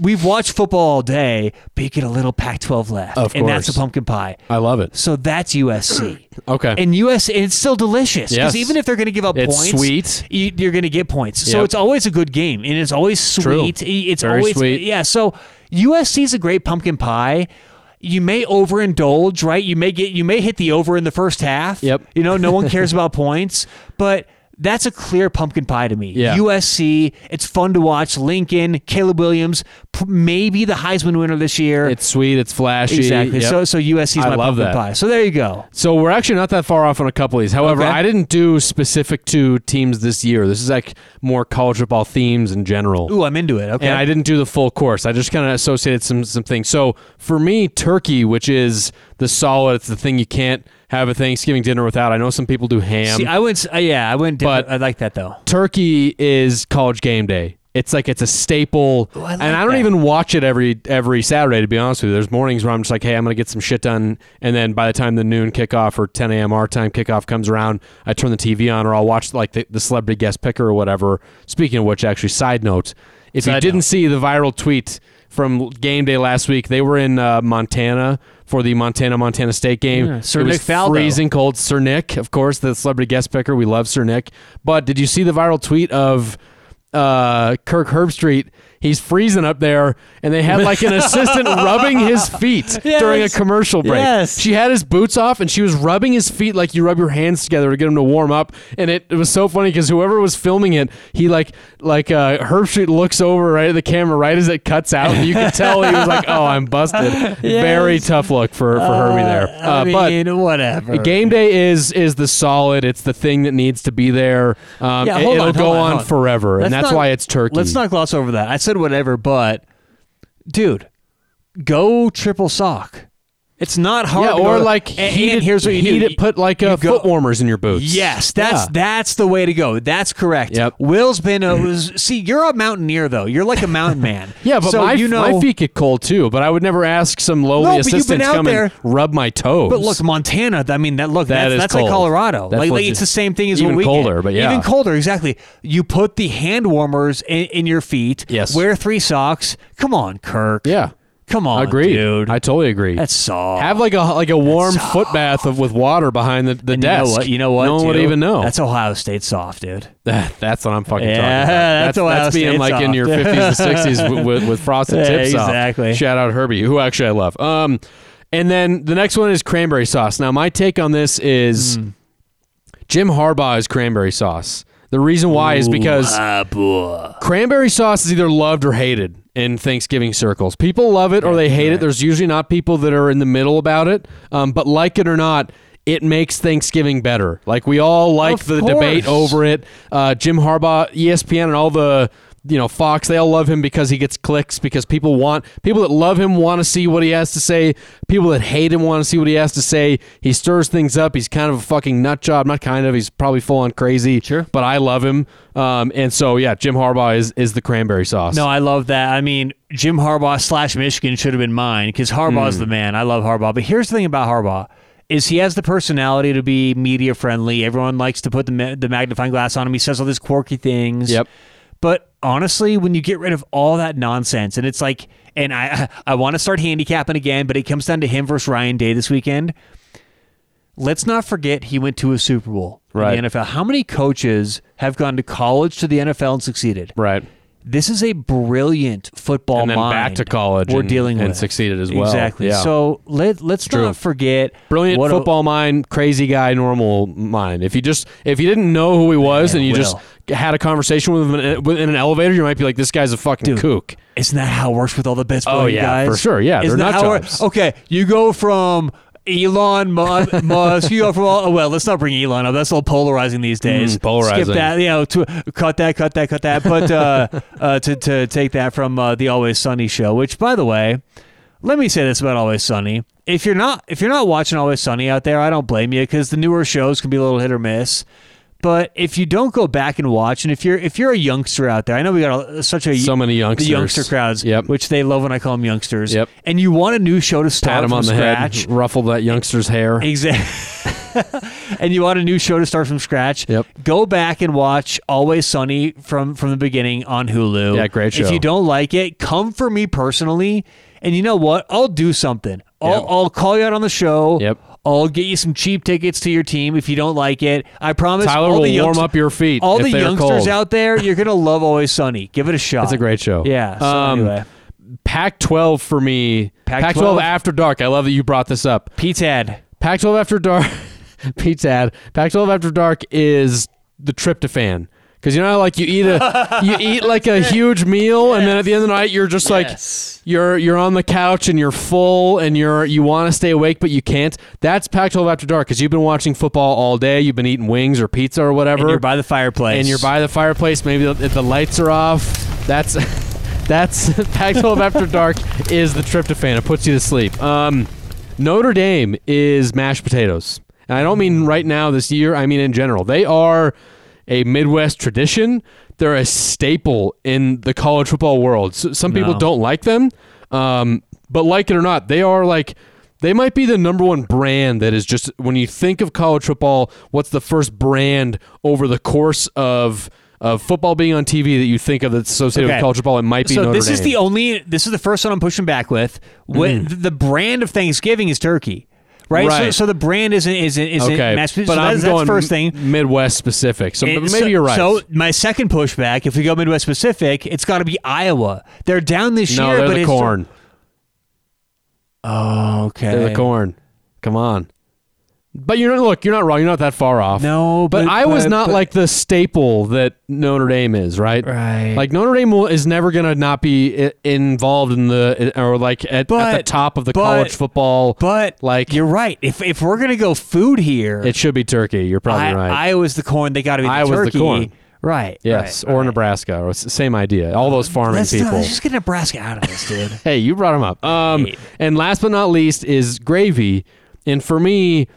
We've watched football all day, but you get a little Pac-12 left, Of and that's a pumpkin pie. I love it. So that's USC. Okay. And US, and it's still delicious because Yes. even if they're going to give up It's points, sweet. you, you're going to get points. So it's always a good game, and it's always sweet. True. It's Very always sweet. Yeah. So USC is a great pumpkin pie. you may overindulge, right? You may get you may hit the over in the first half. Yep. You know, no one cares about points, but that's a clear pumpkin pie to me. Yeah. USC, it's fun to watch. Lincoln, Caleb Williams, maybe the Heisman winner this year. It's sweet. It's flashy. exactly. Yep. So so USC is I my love pumpkin that. pie. So there you go. So we're actually not that far off on a couple of these. However, Okay. I didn't do specific to teams this year. This is like more college football themes in general. Ooh, I'm into it. Okay. And I didn't do the full course. I just kind of associated some some things. So for me, turkey, which is the solid, it's the thing you can't have a Thanksgiving dinner without. I know some people do ham. See, I went. s- Uh, yeah, I went. Different. But- I like that though. turkey is college game day. It's like it's a staple, Ooh, I like and I don't that. even watch it every every Saturday. To be honest with you, there's mornings where I'm just like, hey, I'm gonna get some shit done, and then by the time the noon kickoff or 10 a.m. our time kickoff comes around, I turn the TV on, or I'll watch like the, the celebrity guest picker or whatever. Speaking of which, actually, side note, if you Side didn't note. see the viral tweet from game day last week, they were in uh, Montana for the Montana Montana State game. Yeah, Sir it was Nick Faldo. freezing cold. Sir Nick, of course, the celebrity guest picker. We love Sir Nick. But did you see the viral tweet of uh, Kirk Herbstreit? He's freezing up there, and they had like an assistant rubbing his feet during a commercial break. Yes. She had his boots off, and she was rubbing his feet like you rub your hands together to get him to warm up. And it, it was so funny because whoever was filming it, he like like uh, Herbstreit looks over right at the camera right as it cuts out, and you could tell he was like, "Oh, I'm busted." Very tough look for for Herbie there. I Uh, but whatever. Game day is is the solid. It's the thing that needs to be there. Um, Yeah, it- it'll go on, on, on. forever, Let's and that's not- why it's turkey. Let's not gloss over that. I said whatever, but dude, go triple sock. It's not hard. Yeah, or like and, heat and it. here's what you heat do. it. Put like go- foot warmers in your boots. Yes, that's Yeah. that's the way to go. That's correct. Yep. Will's been a was, see. You're a mountaineer though. You're like a mountain man. Yeah, but so my, you know, my feet get cold too. But I would never ask some lowly No, but you've been assistant to come there. and rub my toes. But look, Montana. I mean, that look. That that's is that's like Colorado. That's like, like it's the same thing as even what colder, get. but yeah. even colder. Exactly. You put the hand warmers in, in your feet. Yes. Wear three socks. Come on, Kirk. yeah, Come on, agreed. dude. I totally agree. that's soft. Have like a like a warm soft. foot bath of with water behind the, the And you desk. know what? You know what? No one would even know. That's Ohio State soft, dude. That, that's what I'm fucking Yeah, talking about. that's That's, Ohio that's being like in your 50s and 60s with, with, with frosted Yeah, tips off. exactly. Shout out Herbie, who actually I love. Um, and then the next one is cranberry sauce. Now my take on this is Hmm. Jim Harbaugh is cranberry sauce. The reason why is because Ah, cranberry sauce is either loved or hated in Thanksgiving circles. People love it or they hate it. There's usually not people that are in the middle about it. Um, but like it or not, it makes Thanksgiving better. Like we all like Of the debate over it. Uh, Jim Harbaugh, ESPN, and all the you know Fox, they all love him because he gets clicks. Because people want people that love him want to see what he has to say. People that hate him want to see what he has to say. He stirs things up. He's kind of a fucking nut job. Not kind of. He's probably full on crazy. Sure. But I love him. Um, and so yeah, Jim Harbaugh is is the cranberry sauce. No, I love that. I mean, Jim Harbaugh slash Michigan should have been mine because Harbaugh's Hmm. the man. I love Harbaugh. But here's the thing about Harbaugh is he has the personality to be media friendly. Everyone likes to put the ma- the magnifying glass on him. He says all these quirky things. Yep. But honestly, when you get rid of all that nonsense, and it's like, and I I want to start handicapping again, but it comes down to him versus Ryan Day this weekend. Let's not forget he went to a Super Bowl Right. in the NFL. How many coaches have gone to college to the NFL and succeeded? Right. This is a brilliant football And then mind back to college we're and- dealing and with succeeded as well. Exactly. Yeah. So let let's True. not forget Brilliant what a- football mind, crazy guy, normal mind. If you just if you didn't know who he was and you Will. just had a conversation with him in, an elevator, you might be like, "This guy's a fucking Dude, kook." Isn't that how it works with all the best Oh, yeah, guys? for sure. Yeah, Isn't they're that nut how it- Okay, you go from Elon Mu- Musk. You go from all, well, let's not bring Elon up. That's a little polarizing these days. Mm, polarizing. Skip that. You know, to, cut that, cut that, cut that. But uh, uh, to to take that from uh, the Always Sunny show, which by the way, let me say this about Always Sunny. If you're not if you're not watching Always Sunny out there, I don't blame you because the newer shows can be a little hit or miss. But if you don't go back and watch, and if you're if you're a youngster out there, I know we got a, such a So many the youngsters. youngster crowds, Yep. which they love when I call them youngsters. Yep. And you want a new show to start Pat on the scratch. head, ruffle that youngster's hair. Exactly. and you want a new show to start from scratch. Yep. Go back and watch Always Sunny from from the beginning on Hulu. Yeah, great show. If you don't like it, come for me personally. And you know what? I'll do something. I'll, Yep. I'll call you out on the show. Yep. I'll get you some cheap tickets to your team if you don't like it. I promise. Tyler all will the warm up your feet All if the youngsters cold. out there, you're gonna love Always Sunny. Give it a shot. It's a great show. Yeah. So Um, anyway, Pac-12 for me Pac-12 after dark. I love that you brought this up. PTAD. Pac-12 after dark. PTAD. Pac-12 after dark is the tryptophan. Because you know, like you eat a you eat like a huge meal, and then at the end of the night, you're just like you're you're on the couch and you're full, and you're you want to stay awake, but you can't. That's Pac-12 after dark because you've been watching football all day. You've been eating wings or pizza or whatever, And you're by the fireplace. and you're by the fireplace. Maybe the, if the lights are off. That's that's Pac-12 after dark is the tryptophan. It puts you to sleep. Um, Notre Dame is mashed potatoes, and I don't mean right now this year. I mean in general. They are a Midwest tradition. They're a staple in the college football world. So, some people No. don't like them, um, but like it or not, they are like. They might be the number one brand that is just when you think of college football, what's the first brand over the course of of football being on TV that you think of that's associated Okay. with college football? It might be so Notre this Dame. is the only. This is the first one I'm pushing back with. When the brand of Thanksgiving is turkey, right? So, Right. so the brand isn't isn't isn't okay, but. So I'm that's, that's going the first thing. Midwest specific. So eh, And maybe so- you're right. So my second pushback, if we go Midwest Pacific, it's got to be Iowa. They're down this no, year, they're but the it's corn. Oh, okay. They're the corn. Come on. But you're not look, you're not wrong. You're not that far off. No, but, but- was but- not but- like the staple that Notre Dame is, right? Right. Like Notre Dame is never going to not be involved in the or like at, at the top of the college football. But like you're right. If if we're gonna go food here, it should be Turkey. You're probably right. I, right. Iowa's the corn. They got to be the Iowa's the turkey. corn. Right. yes, right, or right. Nebraska, or same idea. All those farming Let's, people. let's just get Nebraska out of this, dude. Hey, you brought them up. Um, and last but not least is gravy. And for me,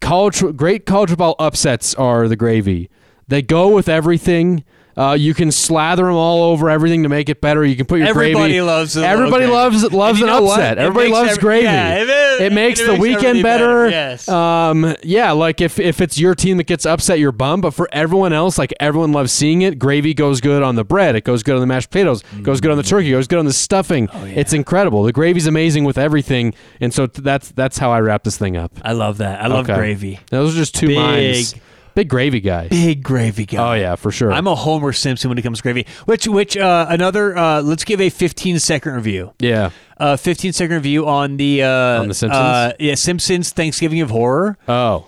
college great college football upsets are the gravy. They go with everything. Uh, you can slather them all over everything to make it better. You can put your Everybody gravy. loves Everybody gravy. loves loves an upset. Everybody loves every- gravy. yeah, it is- it makes it the makes weekend better. better, yes. Um, yeah, like if if it's your team that gets upset, you're bummed. But for everyone else, like everyone loves seeing it. Gravy goes good on the bread. It goes good on the mashed potatoes. Goes good on the turkey. Goes good on the stuffing. Oh, yeah. It's incredible. The gravy's amazing with everything, and so that's that's how I wrap this thing up. I love that. I love Okay. gravy. Those are just two Big. minds. Big gravy guy. Big gravy guy. Oh yeah, for sure. I'm a Homer Simpson when it comes to gravy. Which which uh, another uh, let's give a 15 second review. yeah. Uh, 15 second review on the uh, On The Simpsons? Uh, yeah, Simpsons Thanksgiving of Horror. Oh,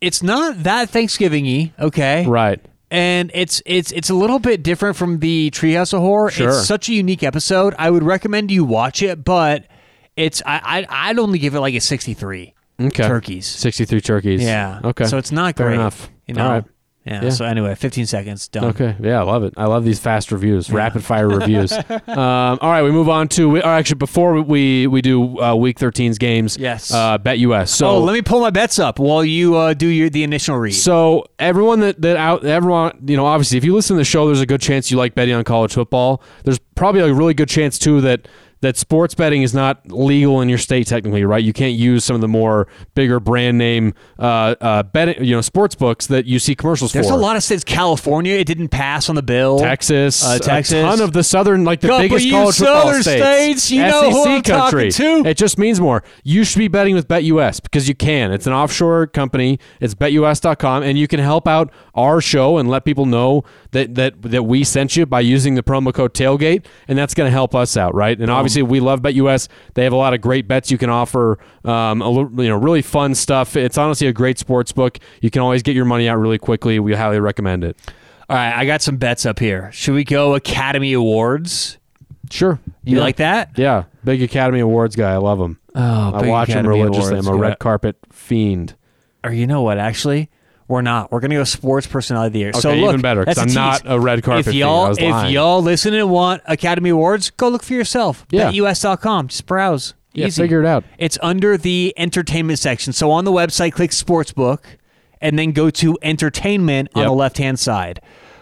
It's not that Thanksgiving-y, okay? right. and it's it's it's a little bit different from the Treehouse of Horror. Sure. It's such a unique episode. I would recommend you watch it, but it's I, I I'd only give it like a sixty three. Okay. Turkeys. Sixty-three turkeys. Yeah. Okay. So it's not Fair great. enough. You know. All right. Yeah. Yeah. So anyway, fifteen seconds done. Okay. Yeah, I love it. I love these fast reviews, rapid fire reviews. Um, all right, we move on to. Or actually, before we we do uh, Week 13's games, Yes. uh, BetUS. So oh, let me pull my bets up while you uh, do your the initial read. So everyone that that out everyone you know obviously if you listen to the show there's a good chance you like betting on college football. There's probably a really good chance too that that sports betting is not legal in your state technically, right? You can't use some of the more bigger brand name uh, uh, betting you know sports books that you see commercials There's for. There's a lot of states. California, it didn't pass on the bill. Texas, Uh, Texas. a ton of the southern, like the Couple biggest college football southern states. states, you know SEC who I'm country. talking to. It just means more. You should be betting with BetUS because you can. It's an offshore company. It's BetUS.com, and you can help out our show and let people know that that that we sent you by using the promo code Tailgate, and that's going to help us out, right? And obviously, we love BetUS. They have a lot of great bets you can offer. Um, a, you know, really fun stuff. It's honestly a great sports book. You can always get your money out really quickly. We highly recommend it. All right, I got some bets up here. Should we go Academy Awards? Sure. You Yeah. like that? Yeah, big Academy Awards guy. I love him. Oh, I watch him Academy religiously. Awards I'm a red carpet fiend. Or you know what? Actually, we're not. We're gonna go sports personality of the year. so Okay, look, even better, 'cause that's I'm not a red carpet If y'all, if y'all listen and want Academy Awards, go look for yourself. Yeah. BetUS.com. Just browse. Yeah, Easy. figure it out. It's under the entertainment section. So on the website, click Sportsbook, and then go to Entertainment on the left hand side.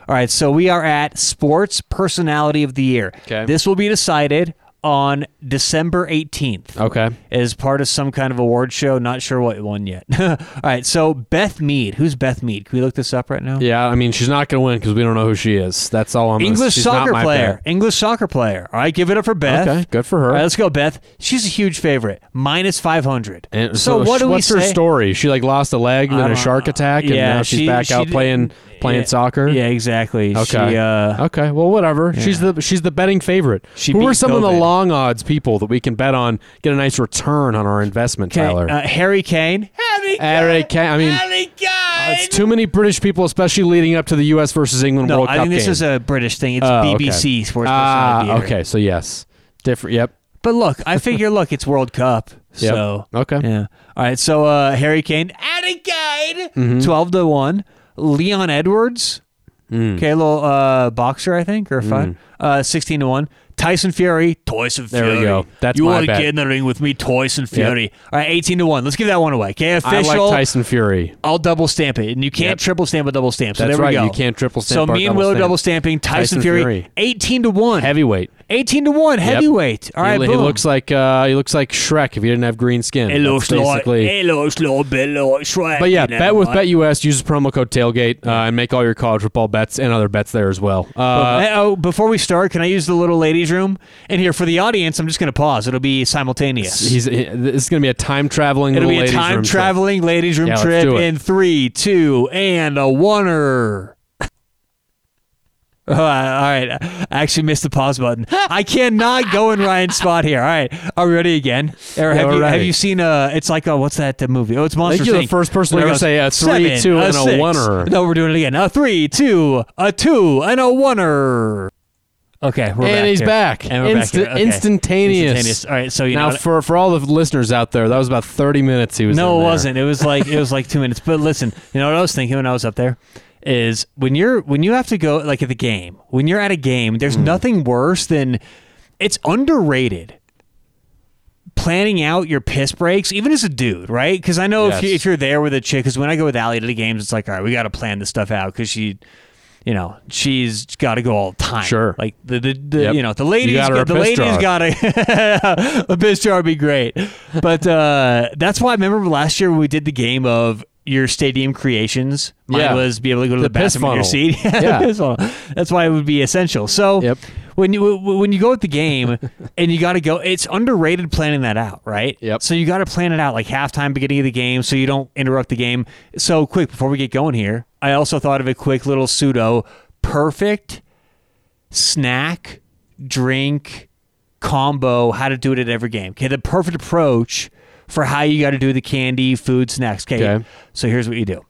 All right, so we are at Sports Personality of the Year. Okay. This will be decided on December 18th Okay. as part of some kind of award show. Not sure what one yet. All right, so Beth Mead. Who's Beth Mead? Can we look this up right now? Yeah, I mean, she's not going to win because we don't know who she is. That's all I'm. English she's soccer player. English soccer player. All right, give it up for Beth. Okay, good for her. All right, let's go, Beth. She's a huge favorite. Minus 500. And so, what do we what's her story? She like lost a leg in a don't- shark attack, and yeah, now she's she- back she out did- playing playing yeah, soccer. Yeah, exactly. Okay. She, uh, okay. Well, whatever. She's the she's the betting favorite. She Who were some of the COVID. Long odds people that we can bet on get a nice return on our investment, Okay, Tyler. uh, Harry Kane. Harry Harry Kane. I mean, Harry Kane. it's too many British people, especially leading up to the U.S. versus England no, World I Cup think this game. is a British thing. It's Oh, okay. BBC Sports Ah, Personality. okay. So yes, different. Yep. But look, I figure, look, it's World Cup. Yep. So, Okay. yeah. All right. So, uh, Harry Kane, Harry Kane, Mm-hmm. 12 to 1. Leon Edwards, Mm. okay, a little uh, boxer, I think, or a fight, uh, 16 to 1. Tyson Fury, Tyson Fury. There Fury. we go. That's you my want to get in the ring with me, Tyson Fury. All right, 18 to 1. Let's give that one away. Okay, official. I like Tyson Fury. I'll double stamp it, and you can't Yep. triple stamp a double stamp. So That's there we right, go. you can't triple stamp So me and Will stamp. double stamping Tyson, Tyson Fury, Fury. eighteen to one. Heavyweight. Eighteen to one, heavyweight. All right, he, he boom. looks like uh, he looks like Shrek if he didn't have green skin. It looks like it looks a bit like Shrek. but yeah, you know bet with what? BetUS. Use the promo code tailgate uh, and make all your college football bets and other bets there as well. Uh, Uh, oh, before we start, can I use the little ladies' room? And here for the audience, I'm just going to pause. It'll be simultaneous. he's he, this is going to be a time traveling. It'll little be a ladies' time room trip. traveling ladies' room Yeah, trip in three, two, and a oneer. Oh, all right. I actually missed the pause button. I cannot go in Ryan's spot here. All right. Are we ready again? Or have, we're you, have you seen, uh, it's like, a, what's that uh, movie? Oh, it's I Monster think you're the first person to ever goes, say a three, seven, two, and a six. oneer. No, we're doing it again. A three, two, a two, and a oneer. Okay, we're back And he's here. back. And we're back Insta- here. Okay. Instantaneous. Instantaneous. All right, so you now, know for for all the listeners out there, that was about 30 minutes. He was. No, in it there. wasn't. It was like it was like two minutes. But listen, you know what I was thinking when I was up there is when you're when you have to go like at the game when you're at a game. There's nothing worse than it's underrated. Planning out your piss breaks, even as a dude, right? Because I know if you, if you're there with a chick, because when I go with Allie to the games, it's like, all right, we got to plan this stuff out because she, you know, she's got to go all the time. Sure. like the the, the Yep. you know the ladies, got the ladies got a a piss jar would be great. But uh, that's why I remember last year when we did the game of your stadium creations. Mine Yeah. was be able to go to the, The bathroom in your seat. Yeah. That's why it would be essential. So Yep. when you when you go at the game and you got to go, it's underrated planning that out, right? Yep. So you got to plan it out like halftime, beginning of the game, so you don't interrupt the game. So quick before we get going here, I also thought of a quick little pseudo perfect snack, drink combo, how to do it at every game. Okay, the perfect approach for how you got to do the candy, food, snacks. Okay, Okay. so here's what you do.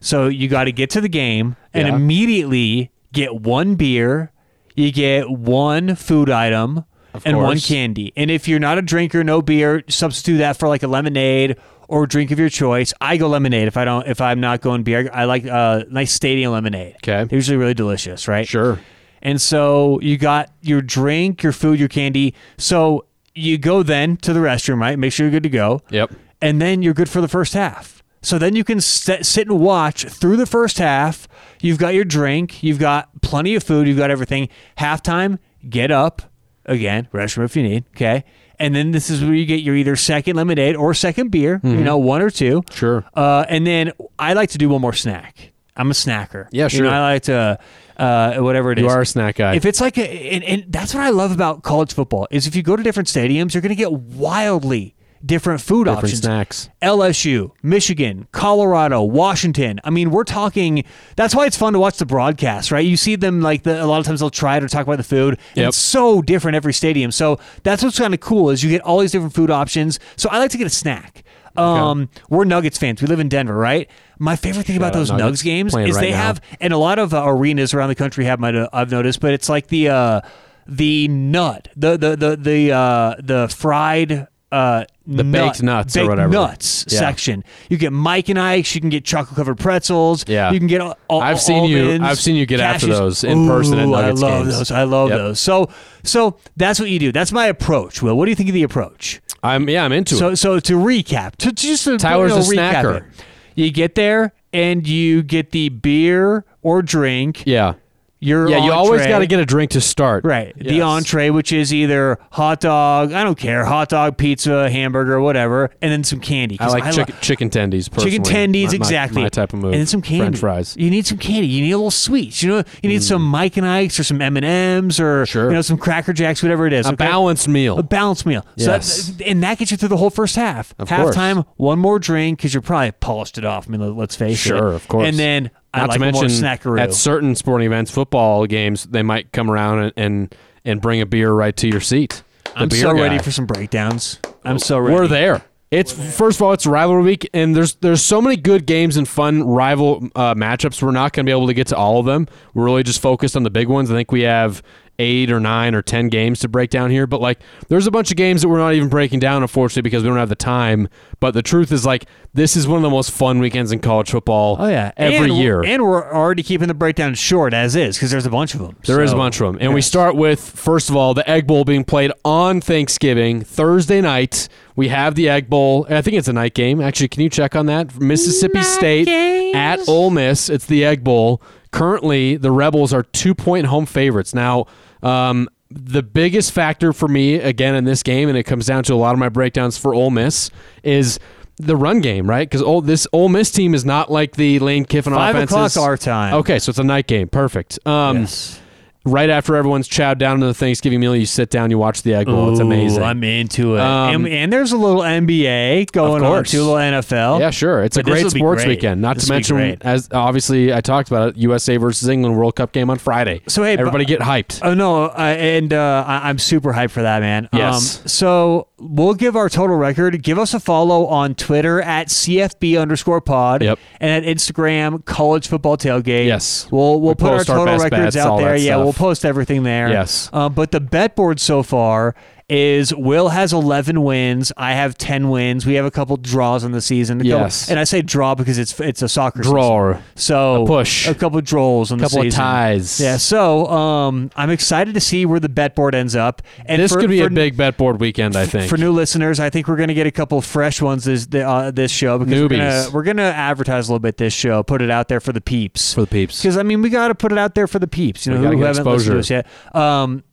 So you got to get to the game and Yeah. immediately get one beer, you get one food item, and one candy. And if you're not a drinker, no beer, substitute that for like a lemonade or drink of your choice. I go lemonade if I don't if I'm not going beer. I like uh, nice stadium lemonade. Okay. They're usually really delicious, right? Sure. And so you got your drink, your food, your candy. So you go then to the restroom, right? Make sure you're good to go. Yep. And then you're good for the first half. So then you can sit, sit and watch through the first half. You've got your drink, you've got plenty of food, you've got everything. Halftime, get up again, restroom if you need, okay? And then this is where you get your either second lemonade or second beer, you know, one or two. Sure. Uh, and then I like to do one more snack. I'm a snacker. Yeah, You know, sure. I like to, uh, whatever it is. You are a snack guy. If it's like a, and, and that's what I love about college football is if you go to different stadiums, you're going to get wildly different food Different options. snacks. LSU, Michigan, Colorado, Washington. I mean, we're talking. That's why it's fun to watch the broadcast, right? You see them like the, a lot of times they'll try it or talk about the food. Yep. It's so different every stadium. So that's what's kind of cool is you get all these different food options. So I like to get a snack. Um, we're Nuggets fans. We live in Denver, right? My favorite thing about those Nuggets. Nugs games is right they now. have, and a lot of uh, arenas around the country have. My, I've noticed, but it's like the uh, the nut, the the the the uh, the fried. Uh, the baked nuts or baked whatever. nuts Yeah. section. You get Mike and Ike's. You can get chocolate covered pretzels. Yeah. you can get. All, all, I've seen you- I've seen you get after those in person at Nuggets I love games. those. I love Yep. those. So so that's what you do. That's my approach. Will, what do you think of the approach? I'm yeah, I'm into So it. so to recap, to just to, Tyler's you know, a recap snacker. it. You get there and you get the beer or drink. Yeah. Your Yeah, you always got to get a drink to start. Right. The entree, which is either hot dog, I don't care, hot dog, pizza, hamburger, whatever, and then some candy. I like lo- chicken, tendies. Chicken tendies, My- my- exactly. My, type of move. And then some candy. French fries. You need some candy. You need a little sweets. You know, you need some Mike and Ike's or some M and M's or Mm. Sure. you know some Cracker Jacks, whatever it is. A okay? balanced meal. A balanced meal. So Yes. that- and that gets you through the whole first half. Of course. Halftime, one more drink because you're probably polished it off. I mean, let- let's face it. Sure, of course. And then I Not like to mention, snackaroo. at certain sporting events, football games, they might come around and and, and bring a beer right to your seat. I'm beer so guy. ready for some breakdowns. I'm so ready. We're there. It's first of all, it's rivalry week, and there's there's so many good games and fun rival uh, matchups. We're not going to be able to get to all of them. We're really just focused on the big ones. I think we have eight or nine or ten games to break down here, but like there's a bunch of games that we're not even breaking down, unfortunately, because we don't have the time. But the truth is, like this is one of the most fun weekends in college football. Oh yeah, every And- year. and we're already keeping the breakdown short as is because there's a bunch of them. There is So, a bunch of them. And we start with, first of all, the Egg Bowl being played on Thanksgiving, Thursday night. We have the Egg Bowl. I think it's a night game. Actually, can you check on that? Mississippi Night State games. at Ole Miss. It's the Egg Bowl. Currently, the Rebels are two point home favorites. Now, um, the biggest factor for me, again, in this game, and it comes down to a lot of my breakdowns for Ole Miss, is the run game, right? Because this Ole Miss team is not like the Lane Kiffin Five offenses. o'clock our time. Okay, so it's a night game. Perfect. Um, Yes. Right after everyone's chowed down to the Thanksgiving meal, you sit down, you watch the Egg Bowl. it's amazing. I'm into it. Um, and, and there's a little NBA going on too, a little NFL. yeah, sure. It's a But this great sports great. weekend. Not This to mention, as obviously I talked about it, USA versus England World Cup game on Friday. So, hey, everybody but- get hyped. Oh no, and uh, I, I'm super hyped for that, man. Yes. Um, so we'll give our total record. Give us a follow on Twitter at CFB underscore Pod. Yep. And at Instagram, College Football Tailgate. Yes. We'll we'll We put our post our total records bets, out there. Yeah, stuff. We'll post everything there. Yes. Uh, but the bet board so far is Will has 11 wins. I have 10 wins. We have a couple draws in the season. A couple- Yes. and I say draw because it's it's a soccer season. Draw. So A push. a couple draws on Couple the season. A couple ties. Yeah, so um, I'm excited to see where the bet board ends up. And This for, could be for, a big bet board weekend, I think. for new listeners. I think we're going to get a couple fresh ones this uh, this show because Newbies. we're gonna advertise a little bit this show, put it out there for the peeps. for the peeps. Because I mean, we got to put it out there for the peeps. You know, gotta who haven't listened to us exposure. yet. Um,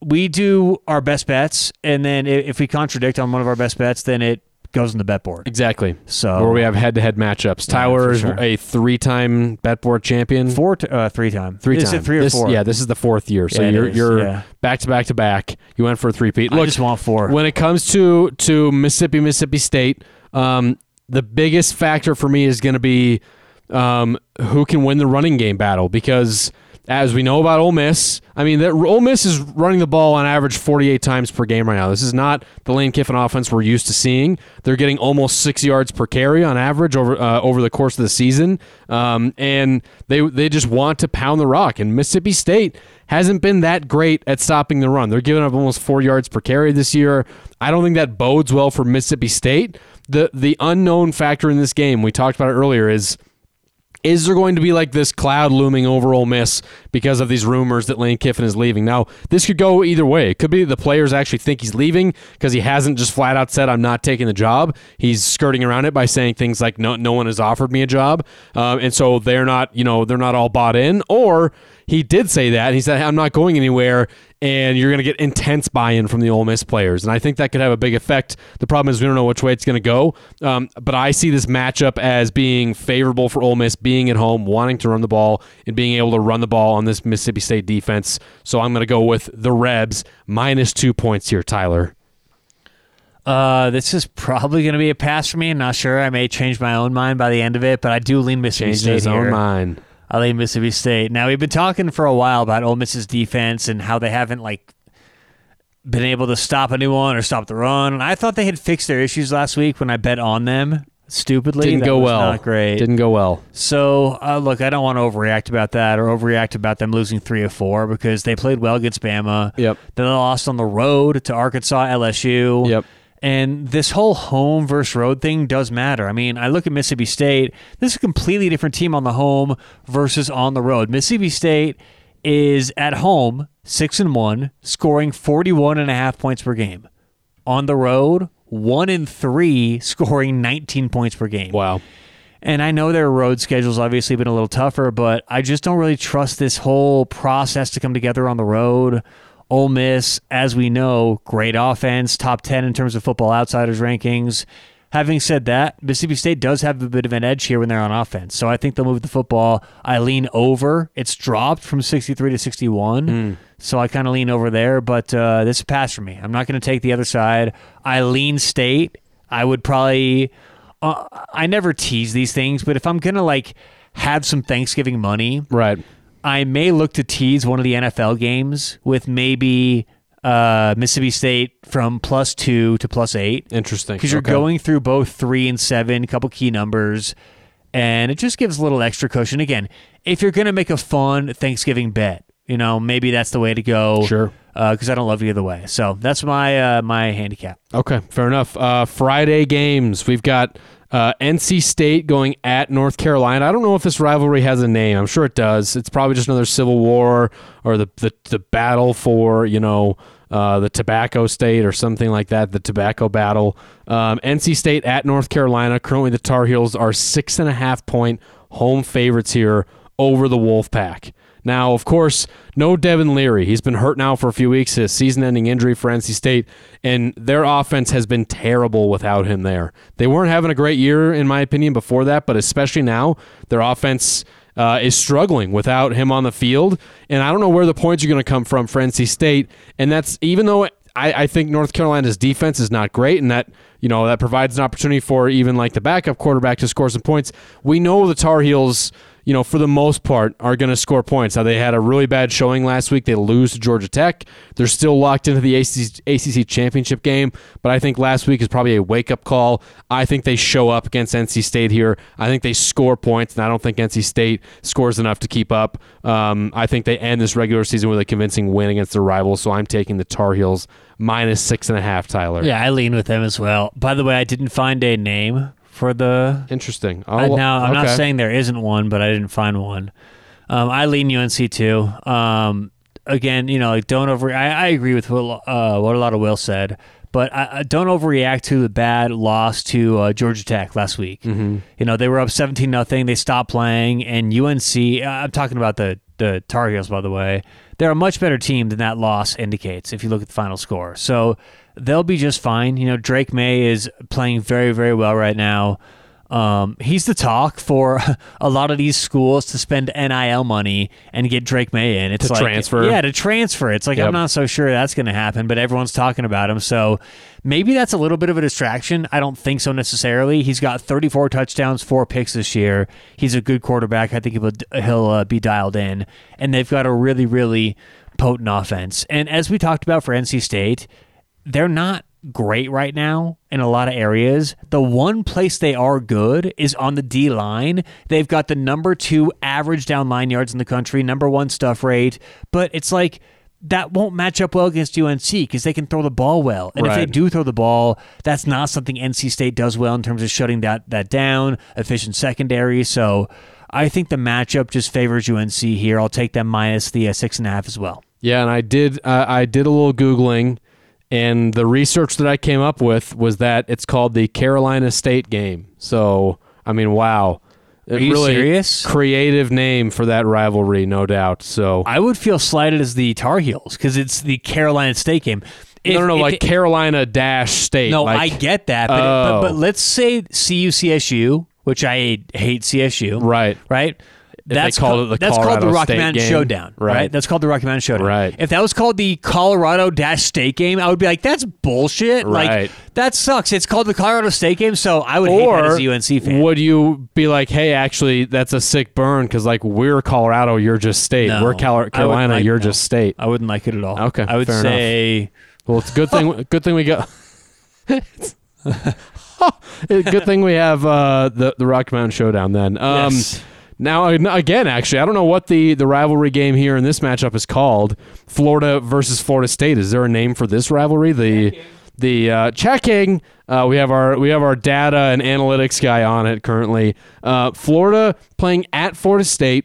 we do our best bets, and then if we contradict on one of our best bets, then it goes on the bet board. Exactly. So Where we have head-to-head matchups. Yeah, Tyler is sure. a three-time bet board champion. four, t- uh, three time, Three Is three or This- four? Yeah, this is the fourth year. So Yeah, you're you're yeah. back to back to back. You went for a three-peat. I just want four. when it comes to to Mississippi, Mississippi State, um, the biggest factor for me is going to be um, who can win the running game battle because. As we know about Ole Miss, I mean, that Ole Miss is running the ball on average 48 times per game right now. This is not the Lane Kiffin offense we're used to seeing. They're getting almost six yards per carry on average over uh, over the course of the season, um, and they they just want to pound the rock. And Mississippi State hasn't been that great at stopping the run. They're giving up almost four yards per carry this year. I don't think that bodes well for Mississippi State. The the unknown factor in this game, we talked about it earlier, is is there going to be like this cloud looming over Ole Miss because of these rumors that Lane Kiffin is leaving? Now, this could go either way. It could be the players actually think he's leaving because he hasn't just flat out said, I'm not taking the job. He's skirting around it by saying things like, no, no one has offered me a job. Um, and so they're not, you know, they're not all bought in. Or he did say that. He said, I'm not going anywhere. And you're going to get intense buy in from the Ole Miss players. And I think that could have a big effect. The problem is we don't know which way it's going to go. Um, but I see this matchup as being favorable for Ole Miss, being at home, wanting to run the ball, and being able to run the ball on this Mississippi State defense. So I'm going to go with the Rebs minus two points here, Tyler. Uh, this is probably going to be a pass for me. I'm not sure. I may change my own mind by the end of it, but I do lean Mississippi Changing State his here. own mind. I lean Mississippi State. Now we've been talking for a while about Ole Miss's defense and how they haven't like been able to stop anyone or stop the run. And I thought they had fixed their issues last week when I bet on them. Stupidly, Didn't That go well. Not great. Didn't go well. So, uh, look, I don't want to overreact about that or overreact about them losing three or four because they played well against Bama. Yep. Then they lost on the road to Arkansas, LSU. Yep. And this whole home versus road thing does matter. I mean, I look at Mississippi State. This is a completely different team on the home versus on the road. Mississippi State is at home, six and one, scoring 41 and a half points per game. On the road, one and three, scoring 19 points per game. Wow. And I know their road schedule's obviously been a little tougher, but I just don't really trust this whole process to come together on the road. Ole Miss, as we know, great offense, top 10 in terms of football outsiders rankings. Having said that, Mississippi State does have a bit of an edge here when they're on offense. So I think they'll move the football. I lean over. It's dropped from 63 to 61. So I kind of lean over there, but uh, this is a pass for me. I'm not going to take the other side. I lean state. I would probably. Uh, I never tease these things, but if I'm gonna like have some Thanksgiving money, Right. I may look to tease one of the NFL games with maybe uh, Mississippi State from plus two to plus eight Interesting. because you're Okay. going through both three and seven, a couple key numbers, and it just gives a little extra cushion. Again, if you're going to make a fun Thanksgiving bet, you know, maybe that's the way to go. Sure. Because I don't love either way. So that's my uh, my handicap. Okay, fair enough. Uh, Friday games. We've got uh, NC State going at North Carolina. I don't know if this rivalry has a name. I'm sure it does. It's probably just another civil war or the the, the battle for you know uh, the tobacco state or something like that. The tobacco battle. Um, NC State at North Carolina. Currently, the Tar Heels are six and a half point home favorites here over the Wolfpack. Now, of course, no Devin Leary. He's been hurt now for a few weeks. His season-ending injury for NC State, and their offense has been terrible without him there. They weren't having a great year, in my opinion, before that, but especially now, their offense uh, is struggling without him on the field. And I don't know where the points are going to come from for NC State. And that's even though I, I think North Carolina's defense is not great, and that you know that provides an opportunity for even like the backup quarterback to score some points. We know the Tar Heels you know, for the most part, are going to score points. Now, they had a really bad showing last week. They lose to Georgia Tech. They're still locked into the ACC, championship game, but I think last week is probably a wake up call. I think they show up against NC State here. I think they score points, and I don't think NC State scores enough to keep up. Um, I think they end this regular season with a convincing win against their rivals, so I'm taking the Tar Heels minus six and a half, Tyler. Yeah, I lean with them as well. By the way, I didn't find a name for the. Interesting. I, I'll- now, I'm not saying there isn't one, but I didn't find one. Um, I lean UNC too. Um, again, you know, like don't over. I, I agree with what, uh, what a lot of Will said, but I, I don't overreact to the bad loss to uh, Georgia Tech last week. Mm-hmm. You know, they were up 17 nothing. They stopped playing, and UNC. uh, I'm talking about the the Tar Heels, by the way. They're a much better team than that loss indicates. If you look at the final score, so they'll be just fine. You know, Drake Maye is playing very very well right now. Um, he's the talk for a lot of these schools to spend NIL money and get Drake Maye in. It's To like transfer. yeah, to transfer. It's like Yep. I'm not so sure that's going to happen, but everyone's talking about him. So maybe that's a little bit of a distraction. I don't think so necessarily. He's got 34 touchdowns, four picks this year. He's a good quarterback. I think he'll he'll uh, be dialed in, and they've got a really really potent offense. And as we talked about for NC State, they're not great right now in a lot of areas. The one place they are good is on the D line. They've got the number two average down line yards in the country, number one stuff rate, but it's like that won't match up well against UNC because they can throw the ball well. And if they do throw the ball, that's not something NC State does well in terms of shutting that, that down, efficient secondary. So I think the matchup just favors UNC here. I'll take them minus the uh, six and a half as well. Yeah, and I did. Uh, I did a little googling, and the research that I came up with was that it's called the Carolina State game. So, I mean, wow, Are you really serious? creative name for that rivalry, no doubt. So, I would feel slighted as the Tar Heels because it's the Carolina State game. If- no, no, no, like it- Carolina dash State. no, like, I get that, but, Oh. but but let's say CU CSU, which I hate CSU, right. right? That's called called the that's called the Colorado Rocky Mountain game. Showdown, right. Right. That's called the Rocky Mountain Showdown. Right. If that was called the Colorado Dash State game, I would be like, that's bullshit. Like Right. that sucks. It's called the Colorado State game, so I would hate that Or as a UNC fan. would you be like, hey, actually, that's a sick burn because like we're Colorado, you're just State. No, we're Cal- Carolina, like- you're no. just State. I wouldn't like it at all. Okay, I would say Well, it's a good thing. good thing we got. good thing we have uh, the the Rocky Mountain Showdown. Then, um, yes. Now again, actually, I don't know what the the rivalry game here in this matchup is called. Florida versus Florida State. Is there a name for this rivalry? The the uh, checking. Uh, we have our we have our data and analytics guy on it currently. Uh, Florida playing at Florida State.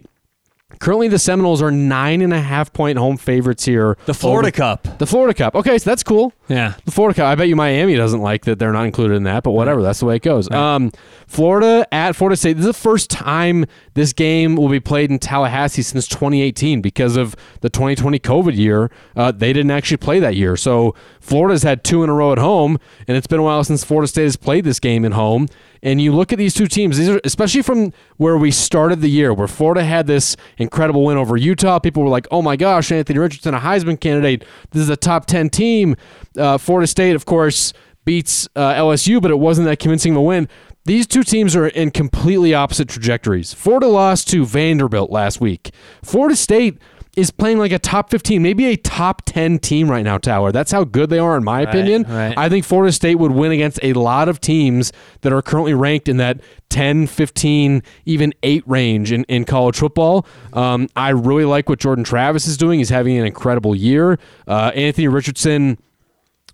Currently, the Seminoles are nine and a half point home favorites here. The Florida over- Cup. The Florida Cup. Okay, so that's cool. Yeah. The Florida Cup. I bet you Miami doesn't like that they're not included in that, but whatever. That's the way it goes. Um, Florida at Florida State. This is the first time this game will be played in Tallahassee since 2018 because of the 2020 COVID year. Uh, they didn't actually play that year, so Florida's had two in a row at home, and it's been a while since Florida State has played this game at home. And you look at these two teams, these are especially from where we started the year, where Florida had this incredible win over Utah. People were like, "Oh my gosh, Anthony Richardson, a Heisman candidate. This is a top ten team." Uh, Florida State, of course, beats uh, LSU, but it wasn't that convincing of a win. These two teams are in completely opposite trajectories. Florida lost to Vanderbilt last week. Florida State is playing like a top 15, maybe a top 10 team right now, Tower. That's how good they are, in my opinion. right. I think Florida State would win against a lot of teams that are currently ranked in that 10, 15, even 8 range in, in college football. Um, I really like what Jordan Travis is doing. He's having an incredible year. Uh, Anthony Richardson.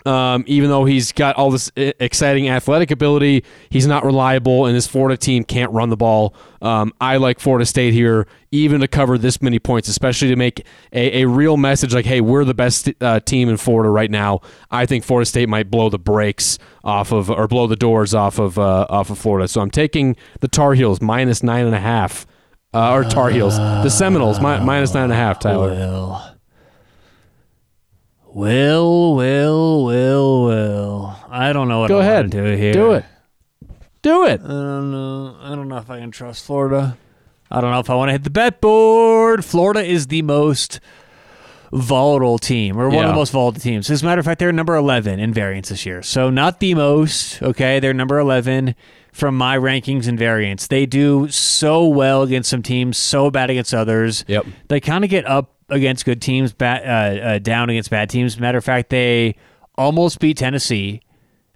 Um, even though he's got all this exciting athletic ability, he's not reliable, and his Florida team can't run the ball. Um, I like Florida State here, even to cover this many points, especially to make a, a real message like, hey, we're the best uh, team in Florida right now. I think Florida State might blow the brakes off of, or blow the doors off of, uh, off of Florida. So I'm taking the Tar Heels minus nine and a half, uh, or Tar Heels, the Seminoles mi- minus nine and a half. Tyler, Will. Will, well, well, well. I don't know what go I ahead, do here. do it, do it. I don't know. I don't know if I can trust Florida. I don't know if I want to hit the bet board. Florida is the most volatile team, or one of Yeah. the most volatile teams. As a matter of fact, they're number 11 in variance this year. So not the most, okay? They're number 11 from my rankings and variance. They do so well against some teams, so bad against others. Yep. They kind of get up against good teams, bad, uh, uh, down against bad teams. Matter of fact, they almost beat Tennessee.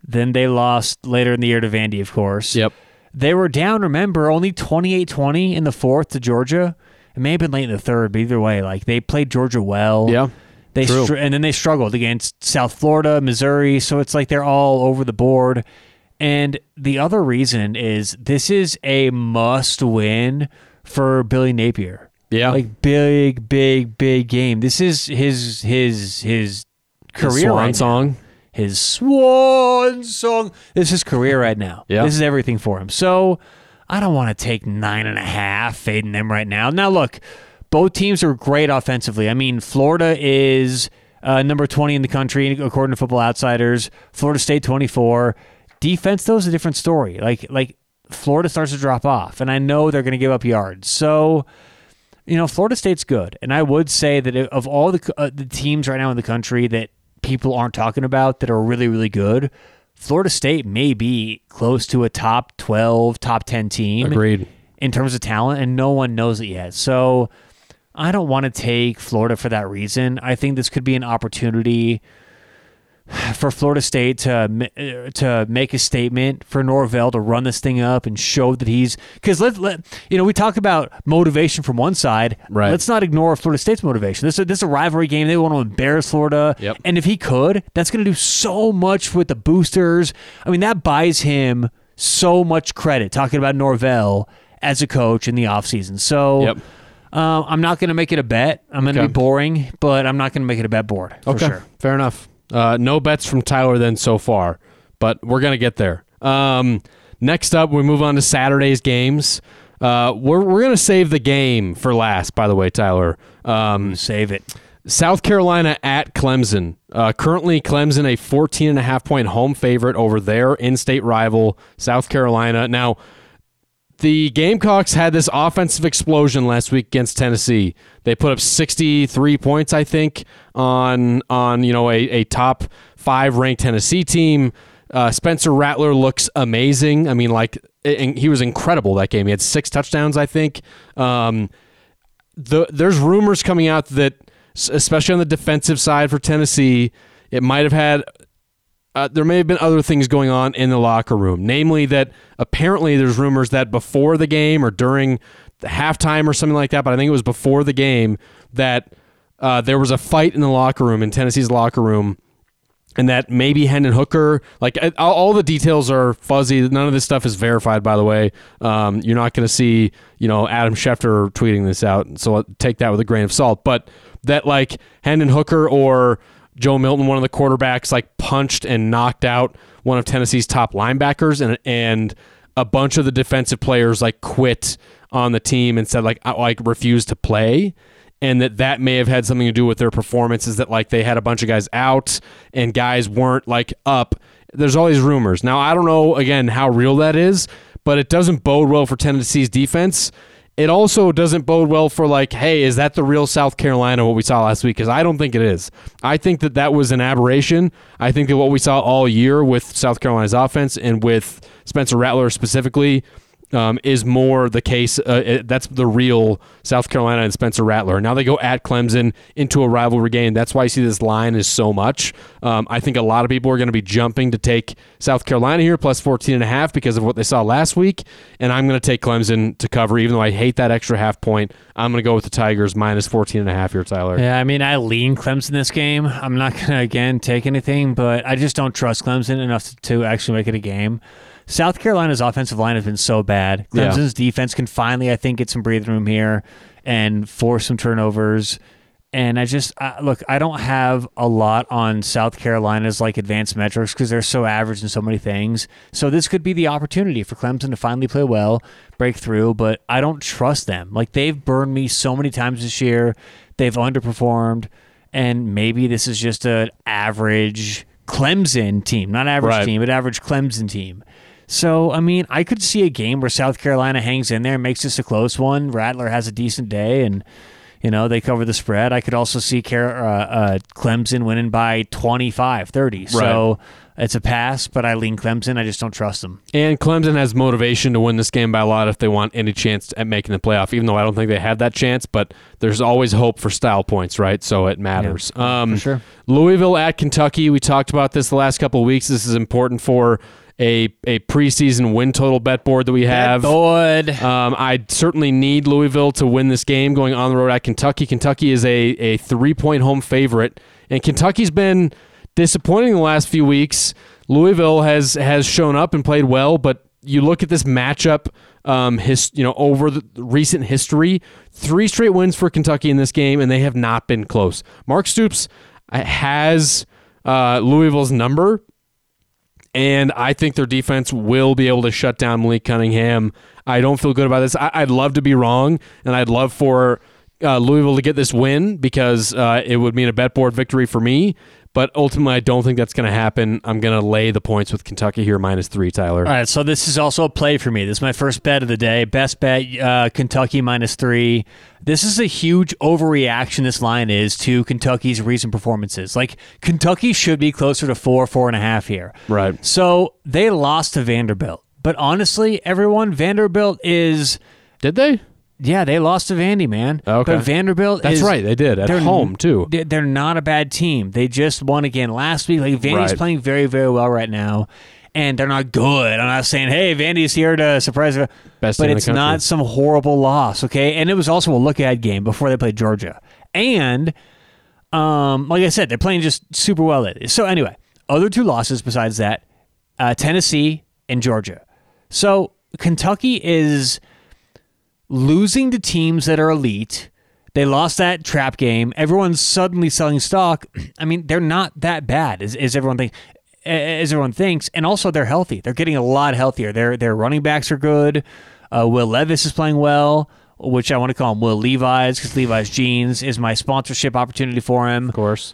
Then they lost later in the year to Vandy, of course. Yep. They were down, remember, only 28 20 in the fourth to Georgia. It may have been late in the third, but either way, like they played Georgia well. Yeah. They str- and then they struggled against South Florida, Missouri. So it's like they're all over the board. And the other reason is this is a must win for Billy Napier. Yeah. Like big, big, big game. This is his his his career Swan right now song. his swan song. This is his career right now. Yeah. This is everything for him. So I don't want to take nine and a half, fading them right now. Now, look, both teams are great offensively. I mean, Florida is uh, number 20 in the country, according to Football Outsiders. Florida State 24. Defense, though, is a different story. Like, like Florida starts to drop off, and I know they're going to give up yards. So, you know, Florida State's good, and I would say that of all the uh, the teams right now in the country that people aren't talking about that are really really good, Florida State may be close to a top twelve, top ten team Agreed. in terms of talent, and no one knows it yet. So, I don't want to take Florida for that reason. I think this could be an opportunity for Florida State to to make a statement for Norvell to run this thing up and show that he's because let let you know we talk about motivation from one side. Right. Let's not ignore Florida State's motivation. This is this is a rivalry game. They want to embarrass Florida. Yep. And if he could, that's going to do so much with the boosters. I mean, that buys him so much credit. Talking about Norvell as a coach in the offseason. So. Yep. Uh, I'm not going to make it a bet. I'm going to Okay. be boring, but I'm not going to make it a bet board for Okay, sure. fair enough. Uh, no bets from Tyler then so far, but we're gonna get there. Um, next up, we move on to Saturday's games. Uh, we're we're gonna save the game for last. By the way, Tyler. Um, Save it. South Carolina at Clemson. Uh, currently, Clemson a 14 and a half point home favorite over their in-state rival, South Carolina. Now, the Gamecocks had this offensive explosion last week against Tennessee. They put up 63 points, I think, on on you know a, a top five ranked Tennessee team. Uh, Spencer Rattler looks amazing. I mean, like and he was incredible that game. He had six touchdowns, I think. Um, the there's rumors coming out that especially on the defensive side for Tennessee, it might have had uh, there may have been other things going on in the locker room. Namely, that apparently there's rumors that before the game or during the halftime or something like that, but I think it was before the game that uh, there was a fight in the locker room in Tennessee's locker room. And that maybe Hendon Hooker, like uh, all, the details are fuzzy. None of this stuff is verified, by the way. Um, you're not going to see, you know, Adam Schefter tweeting this out, so take that with a grain of salt. But that like Hendon Hooker or Joe Milton, one of the quarterbacks, like punched and knocked out one of Tennessee's top linebackers, and and a bunch of the defensive players like quit on the team and said like I like refused to play and that that may have had something to do with their performances. that like they had a bunch of guys out and guys weren't like up there's all these rumors now i don't know again how real that is but it doesn't bode well for tennessee's defense it also doesn't bode well for like hey is that the real south carolina what we saw last week? Because i don't think it is. I think that that was an aberration. I think that what we saw all year with south carolina's offense and with spencer rattler specifically um, is more the case. Uh, it- that's the real South Carolina and Spencer Rattler. Now they go at Clemson into a rivalry game. That's why you see this line is so much. Um, I think a lot of people are going to be jumping to take South Carolina here plus 14 and a half because of what they saw last week. And I'm going to take Clemson to cover, even though I hate that extra half point. I'm going to go with the Tigers minus 14 and a half here, Tyler. Yeah, I mean, I lean Clemson this game. I'm not going to, again, take anything, but I just don't trust Clemson enough to, to actually make it a game. South Carolina's offensive line has been so bad. Yeah. Clemson's defense can finally, I think, get some breathing room here and force some turnovers. And I just I, look, I don't have a lot on South Carolina's like advanced metrics because they're so average in so many things. So this could be the opportunity for Clemson to finally play well, break through. But I don't trust them. Like they've burned me so many times this year. They've underperformed, and maybe this is just an average Clemson team, not average Right. team, but average Clemson team. So, I mean, I could see a game where South Carolina hangs in there, makes this a close one. Rattler has a decent day, and you know they cover the spread. I could also see Car- uh, uh, Clemson winning by 25, 30. So it's a pass, but I lean Clemson. I just don't trust them. And Clemson has motivation to win this game by a lot if they want any chance at making the playoff, even though I don't think they have that chance, but there's always hope for style points, right? So it matters. um, for sure. Louisville at Kentucky. We talked about this the last couple of weeks. This is important for a, a preseason win total bet board that we have. Boyd. Um, I certainly need Louisville to win this game going on the road at Kentucky. Kentucky is a, a three point home favorite, and Kentucky's been disappointing the last few weeks. Louisville has has shown up and played well, but you look at this matchup, um, his you know over the recent history, three straight wins for Kentucky in this game, and they have not been close. Mark Stoops uh, has uh, Louisville's number, and I think their defense will be able to shut down Malik Cunningham. I don't feel good about this. I, I'd love to be wrong, and I'd love for uh, Louisville to get this win because uh, it would mean a bet board victory for me. But ultimately, I don't think that's going to happen. I'm going to lay the points with Kentucky here, minus three, Tyler. All right, so this is also a play for me. This is my first bet of the day. Best bet, uh, Kentucky minus three. This is a huge overreaction. This line is to Kentucky's recent performances. Like Kentucky should be closer to four, four and a half here. Right. So they lost to Vanderbilt, but honestly, everyone, Vanderbilt is Did they? Yeah, they lost to Vandy, man. Okay. but Vanderbilt. That's is- right. They did at they're- home too. they- They're not a bad team. They just won again last week. Like Vandy's Right. playing very, very well right now, and they're not good. I'm not saying, hey, Vandy's here to surprise, you," team but it's not some horrible loss. Okay, and it was also a look ahead game before they played Georgia, and um, like I said, they're playing just super well. So anyway, other two losses besides that, uh, Tennessee and Georgia. So Kentucky is losing to teams that are elite. They lost that trap game. Everyone's suddenly selling stock. I mean, they're not that bad as, as everyone thinks. As everyone thinks, and also they're healthy. They're getting a lot healthier. Their their running backs are good. Uh, Will Levis is playing well, which I want to call him Will Levi's because Levi's jeans is my sponsorship opportunity for him. Of course.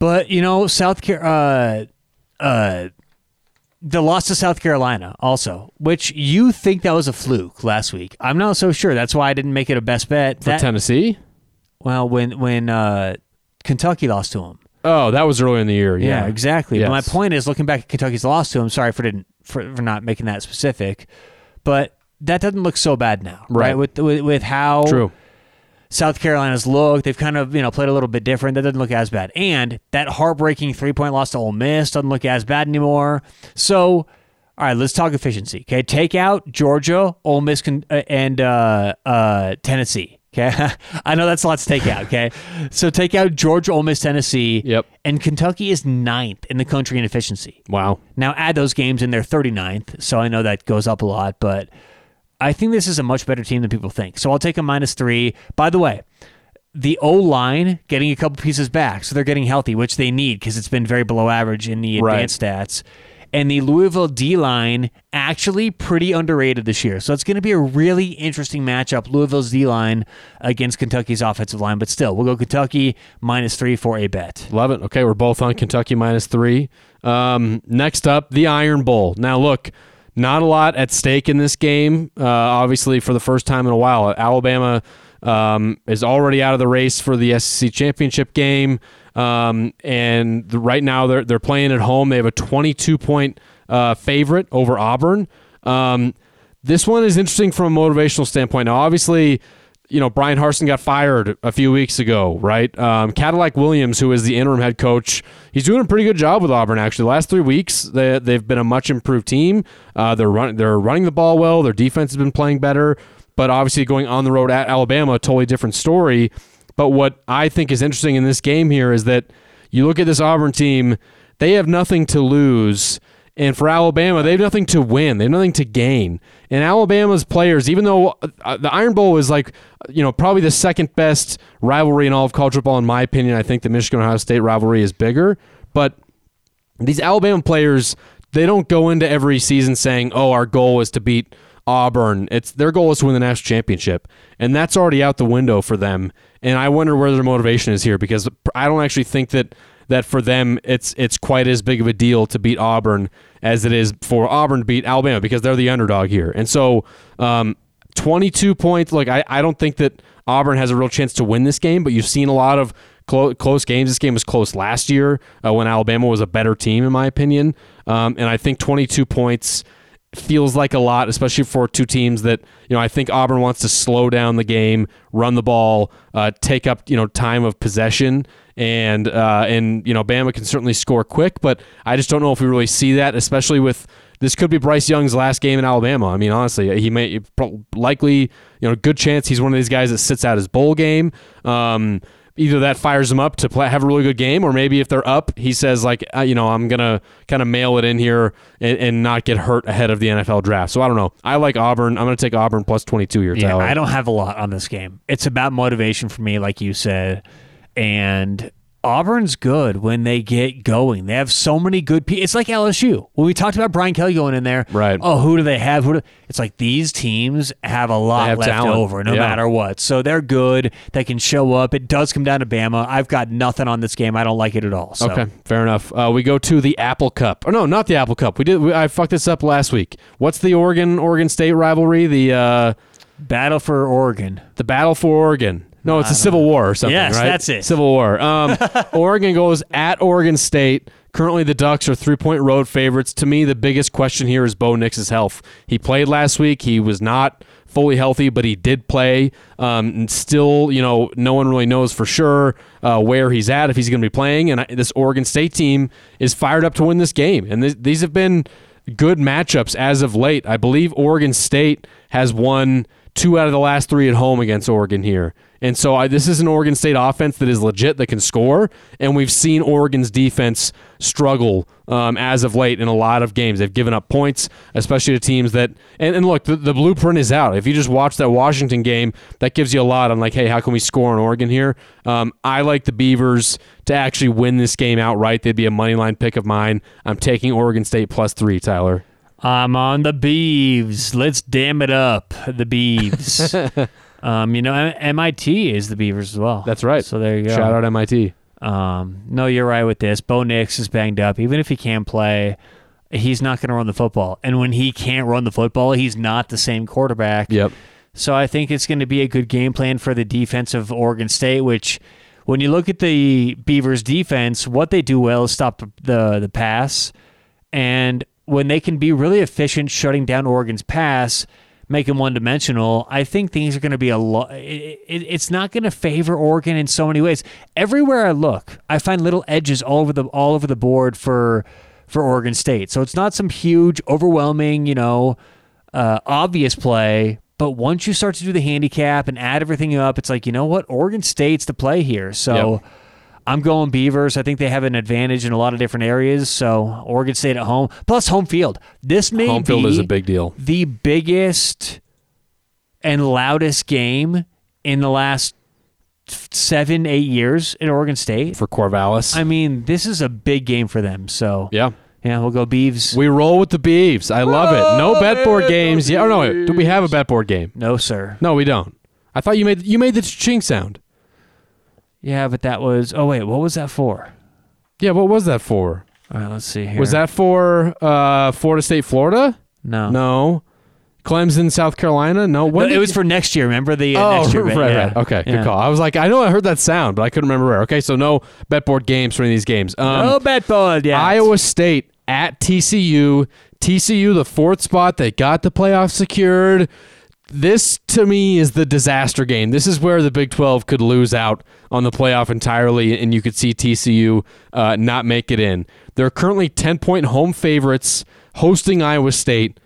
But you know, South Car- uh, uh, the loss to South Carolina also, which you think that was a fluke last week. I'm not so sure. That's why I didn't make it a best bet. For That, Tennessee? well, when when uh, Kentucky lost to them. Oh, that was earlier in the year. Yeah, Yeah, exactly. But my point is, looking back at Kentucky's loss to him. Sorry for didn't for, for not making that specific, but that doesn't look so bad now, right? Right. With, with with how True. South Carolina's look. They've kind of you know played a little bit different. That doesn't look as bad. And that heartbreaking three point loss to Ole Miss doesn't look as bad anymore. So, all right, let's talk efficiency. Okay, take out Georgia, Ole Miss, con- uh, and uh, uh, Tennessee. Okay, I know that's a lot to take out. Okay, so take out Georgia, Ole Miss, Tennessee. Yep. And Kentucky is ninth in the country in efficiency. Wow. Now add those games in there 39th, so I know that goes up a lot, but I think this is a much better team than people think. So I'll take a minus three. By the way, the O line getting a couple pieces back, so they're getting healthy, which they need because it's been very below average in the Right. advanced stats. And the Louisville D line actually pretty underrated this year. So it's going to be a really interesting matchup. Louisville's D line against Kentucky's offensive line, but still, we'll go Kentucky minus three for a bet. Love it. Okay, we're both on Kentucky minus three. Um, next up, the Iron Bowl. Now, look, not a lot at stake in this game. Uh, obviously, for the first time in a while, Alabama um, is already out of the race for the SEC championship game, um, and the, right now they're they're playing at home. They have a 22 point uh, favorite over Auburn. Um, this one is interesting from a motivational standpoint. Now, obviously, you know, Bryan Harsin got fired a few weeks ago, right? Um, Cadillac Williams, who is the interim head coach, he's doing a pretty good job with Auburn. Actually, the last three weeks they they've been a much improved team. Uh, they're running they're running the ball well. Their defense has been playing better, but obviously going on the road at Alabama, totally different story. But what I think is interesting in this game here is that you look at this Auburn team; they have nothing to lose. And for Alabama, they have nothing to win. They have nothing to gain. And Alabama's players, even though uh, the Iron Bowl is like, you know, probably the second best rivalry in all of college football, in my opinion, I think the Michigan Ohio State rivalry is bigger. But these Alabama players, they don't go into every season saying, "Oh, our goal is to beat Auburn." It's their goal is to win the national championship, and that's already out the window for them. And I wonder where their motivation is here because I don't actually think that that for them it's it's quite as big of a deal to beat Auburn as it is for Auburn to beat Alabama because they're the underdog here. And so, um, 22 points. Look, I, I don't think that Auburn has a real chance to win this game, but you've seen a lot of clo- close games. This game was close last year uh, when Alabama was a better team, in my opinion. Um, and I think 22 points feels like a lot, especially for two teams that you know. I think Auburn wants to slow down the game, run the ball, uh, take up you know time of possession, and uh, and you know Bama can certainly score quick, but I just don't know if we really see that, especially with this could be Bryce Young's last game in Alabama. I mean, honestly, he may likely you know good chance he's one of these guys that sits out his bowl game. Um, either that fires him up to play, have a really good game, or maybe if they're up, he says like, uh, you know, I'm gonna kind of mail it in here and, and, not get hurt ahead of the NFL draft. So I don't know. I like Auburn. I'm gonna take Auburn plus 22 here. Yeah, Tyler. I don't have a lot on this game. It's about motivation for me, like you said, and Auburn's good when they get going. They have so many good people. It's like LSU. When we talked about Brian Kelly going in there, right? Oh, who do they have? Who do, it's like these teams have a lot have left talent. over, no yeah. matter what. So they're good. They can show up. It does come down to Bama. I've got nothing on this game. I don't like it at all. So. Okay, fair enough. Uh, we go to the Apple Cup. Oh no, not the Apple Cup. We did. We, I fucked this up last week. What's the Oregon Oregon State rivalry? The uh, battle for Oregon. The battle for Oregon. No, it's a civil war or something, yes, right? that's it. Civil war. Um, Oregon goes at Oregon State. Currently, the Ducks are three point road favorites. To me, the biggest question here is Bo Nix's health. He played last week. He was not fully healthy, but he did play. Um, and still, you know, no one really knows for sure uh, where he's at if he's going to be playing. And I, this Oregon State team is fired up to win this game. And th- these have been good matchups as of late. I believe Oregon State has won two out of the last three at home against Oregon here. And so I, this is an Oregon State offense that is legit, that can score. And we've seen Oregon's defense struggle um, as of late in a lot of games. They've given up points, especially to teams that. And, and look, the, the, blueprint is out. If you just watch that Washington game, that gives you a lot on like, hey, how can we score on Oregon here? Um, I like the Beavers to actually win this game outright. They'd be a money line pick of mine. I'm taking Oregon State plus three, Tyler. I'm on the Beeves. Let's damn it up, the Beeves. um, you know, MIT is the Beavers as well. That's right. So there you go. Shout out MIT. Um, no, you're right with this. Bo Nix is banged up. Even if he can play, he's not going to run the football. And when he can't run the football, he's not the same quarterback. Yep. So I think it's going to be a good game plan for the defense of Oregon State, which when you look at the Beavers defense, what they do well is stop the the pass. And when they can be really efficient shutting down Oregon's pass, make them one dimensional, I think things are going to be a lot. It, it, it's not going to favor Oregon in so many ways. Everywhere I look, I find little edges all over the all over the board for for Oregon State. So it's not some huge, overwhelming, you know, uh, obvious play. But once you start to do the handicap and add everything up, it's like you know what, Oregon State's the play here. So. Yep. I'm going Beavers. I think they have an advantage in a lot of different areas. So Oregon State at home, plus home field. This may home field is a big deal. The biggest and loudest game in the last seven, eight years in Oregon State for Corvallis. I mean, this is a big game for them. So yeah. Yeah, we'll go Beeves. We roll with the Beeves. I love it. No bet board games. Yeah, or no, do we have a bet board game? No, sir. No, we don't. I thought you made you made the ching sound. Yeah, but that was. Oh wait, what was that for? Yeah, what was that for? All right, let's see here. Was that for uh, Florida State, Florida? No. No. Clemson, South Carolina? No. When it was for next year. Remember the uh, oh, next year? right, yeah. right. Okay, yeah. good call. I was like, I know I heard that sound, but I couldn't remember where. Okay, so no bet board games for any of these games. Um, no bet board. Yeah. Iowa State at TCU. TCU, the fourth spot, they got the playoff secured. This to me is the disaster game. This is where the Big 12 could lose out on the playoff entirely, and you could see TCU uh, not make it in. They're currently 10 point home favorites hosting Iowa State.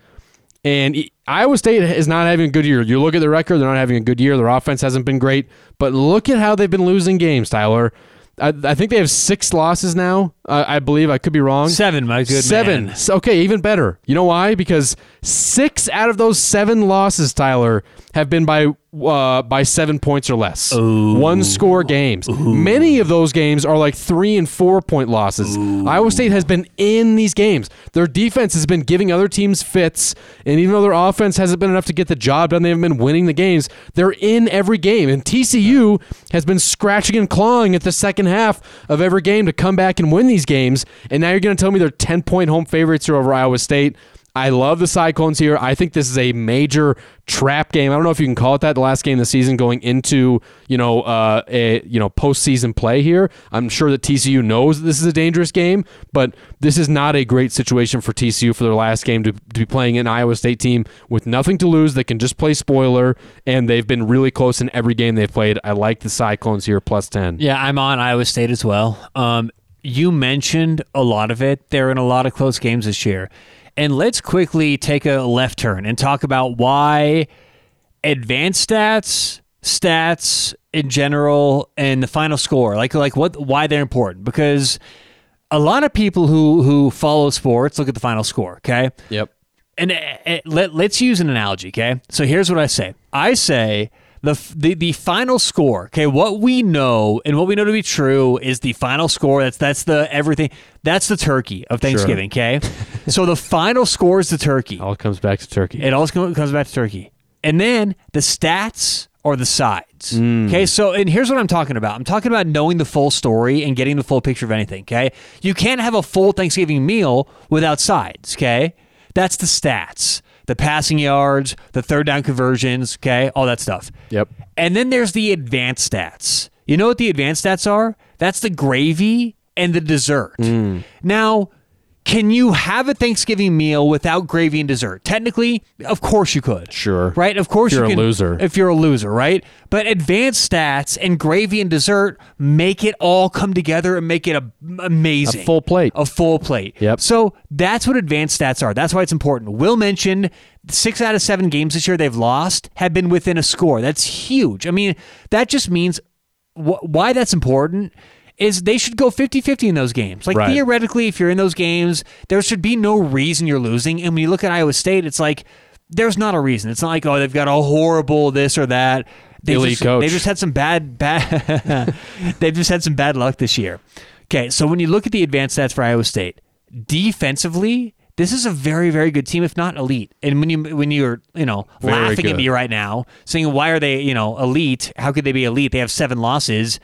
And Iowa State is not having a good year. You look at the record, they're not having a good year. Their offense hasn't been great. But look at how they've been losing games, Tyler. I, I think they have six losses now. Uh, I believe. I could be wrong. Seven, my good seven. man. S- Okay, even better. You know why? Because six out of those seven losses, Tyler, have been by uh, by seven points or less. One score games. Many of those games are like three and four point losses. Iowa State has been in these games. Their defense has been giving other teams fits, and even though their offense hasn't been enough to get the job done, they haven't been winning the games. They're in every game, and TCU has been scratching and clawing at the second half of every game to come back and win these games. And now you're going to tell me they're ten point home favorites here over Iowa State. I love the Cyclones here. I think this is a major trap game. I don't know if you can call it that. The last game of the season, going into you know uh, a you know postseason play here. I'm sure that TCU knows that this is a dangerous game, but this is not a great situation for TCU for their last game to, to be playing an Iowa State team with nothing to lose. They can just play spoiler, and they've been really close in every game they've played. I like the Cyclones here plus ten. Yeah, I'm on Iowa State as well. Um, you mentioned a lot of it. They're in a lot of close games this year. And let's quickly take a left turn and talk about why advanced stats, stats in general, and the final score, like like what why they're important. Because a lot of people who who follow sports look at the final score. Okay, Yep. and uh, let, let's use an analogy, okay? So here's what I say. I say the, the the final score, okay? What we know and what we know to be true is the final score. That's that's the everything. That's the turkey of Thanksgiving, okay? so the final score is the turkey. All comes back to Turkey. It all comes back to turkey. And then the stats or the sides. Mm. Okay, so and here's what I'm talking about. I'm talking about knowing the full story and getting the full picture of anything. Okay, you can't have a full Thanksgiving meal without sides. Okay, that's the stats, the passing yards, the third down conversions. Okay, all that stuff. Yep. And then there's the advanced stats. You know what the advanced stats are? That's the gravy and the dessert. Mm. Now, can you have a Thanksgiving meal without gravy and dessert? Technically, of course you could. Sure. Right? Of course If you're you a loser. If you're a loser, right? But advanced stats and gravy and dessert make it all come together and make it a, amazing. A full plate. A full plate. Yep. So that's what advanced stats are. That's why it's important. Will mentioned six out of seven games this year they've lost have been within a score. That's huge. I mean, that just means wh- why that's important is they should go 50-50 in those games. Like Right. theoretically, if you're in those games, there should be no reason you're losing. And when you look at Iowa State, it's like there's not a reason. It's not like oh they've got a horrible this or that. They Elite just, coach. They just had some bad bad. they've just had some bad luck this year. Okay, so when you look at the advanced stats for Iowa State, defensively, this is a very very good team, if not elite. And when you when you're you know Very laughing at me right now, saying why are they you know elite? How could they be elite? They have seven losses.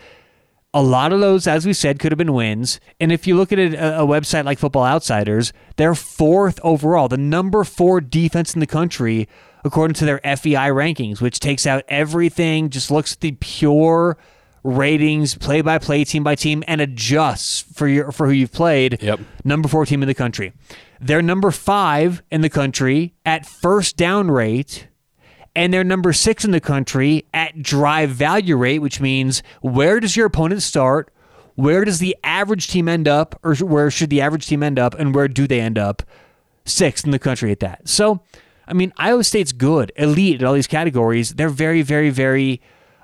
A lot of those, as we said, could have been wins. And if you look at it, a, a website like Football Outsiders, they're fourth overall, the number four defense in the country, according to their FEI rankings, which takes out everything, just looks at the pure ratings, play by play, team by team, and adjusts for your for who you've played. Yep. Number four team in the country. They're number five in the country at first down rate and they're number six in the country at drive value rate, which means where does your opponent start? Where does the average team end up, or where should the average team end up, and where do they end up? Sixth in the country at that. So, I mean, Iowa State's good, elite at all these categories. They're very, very, very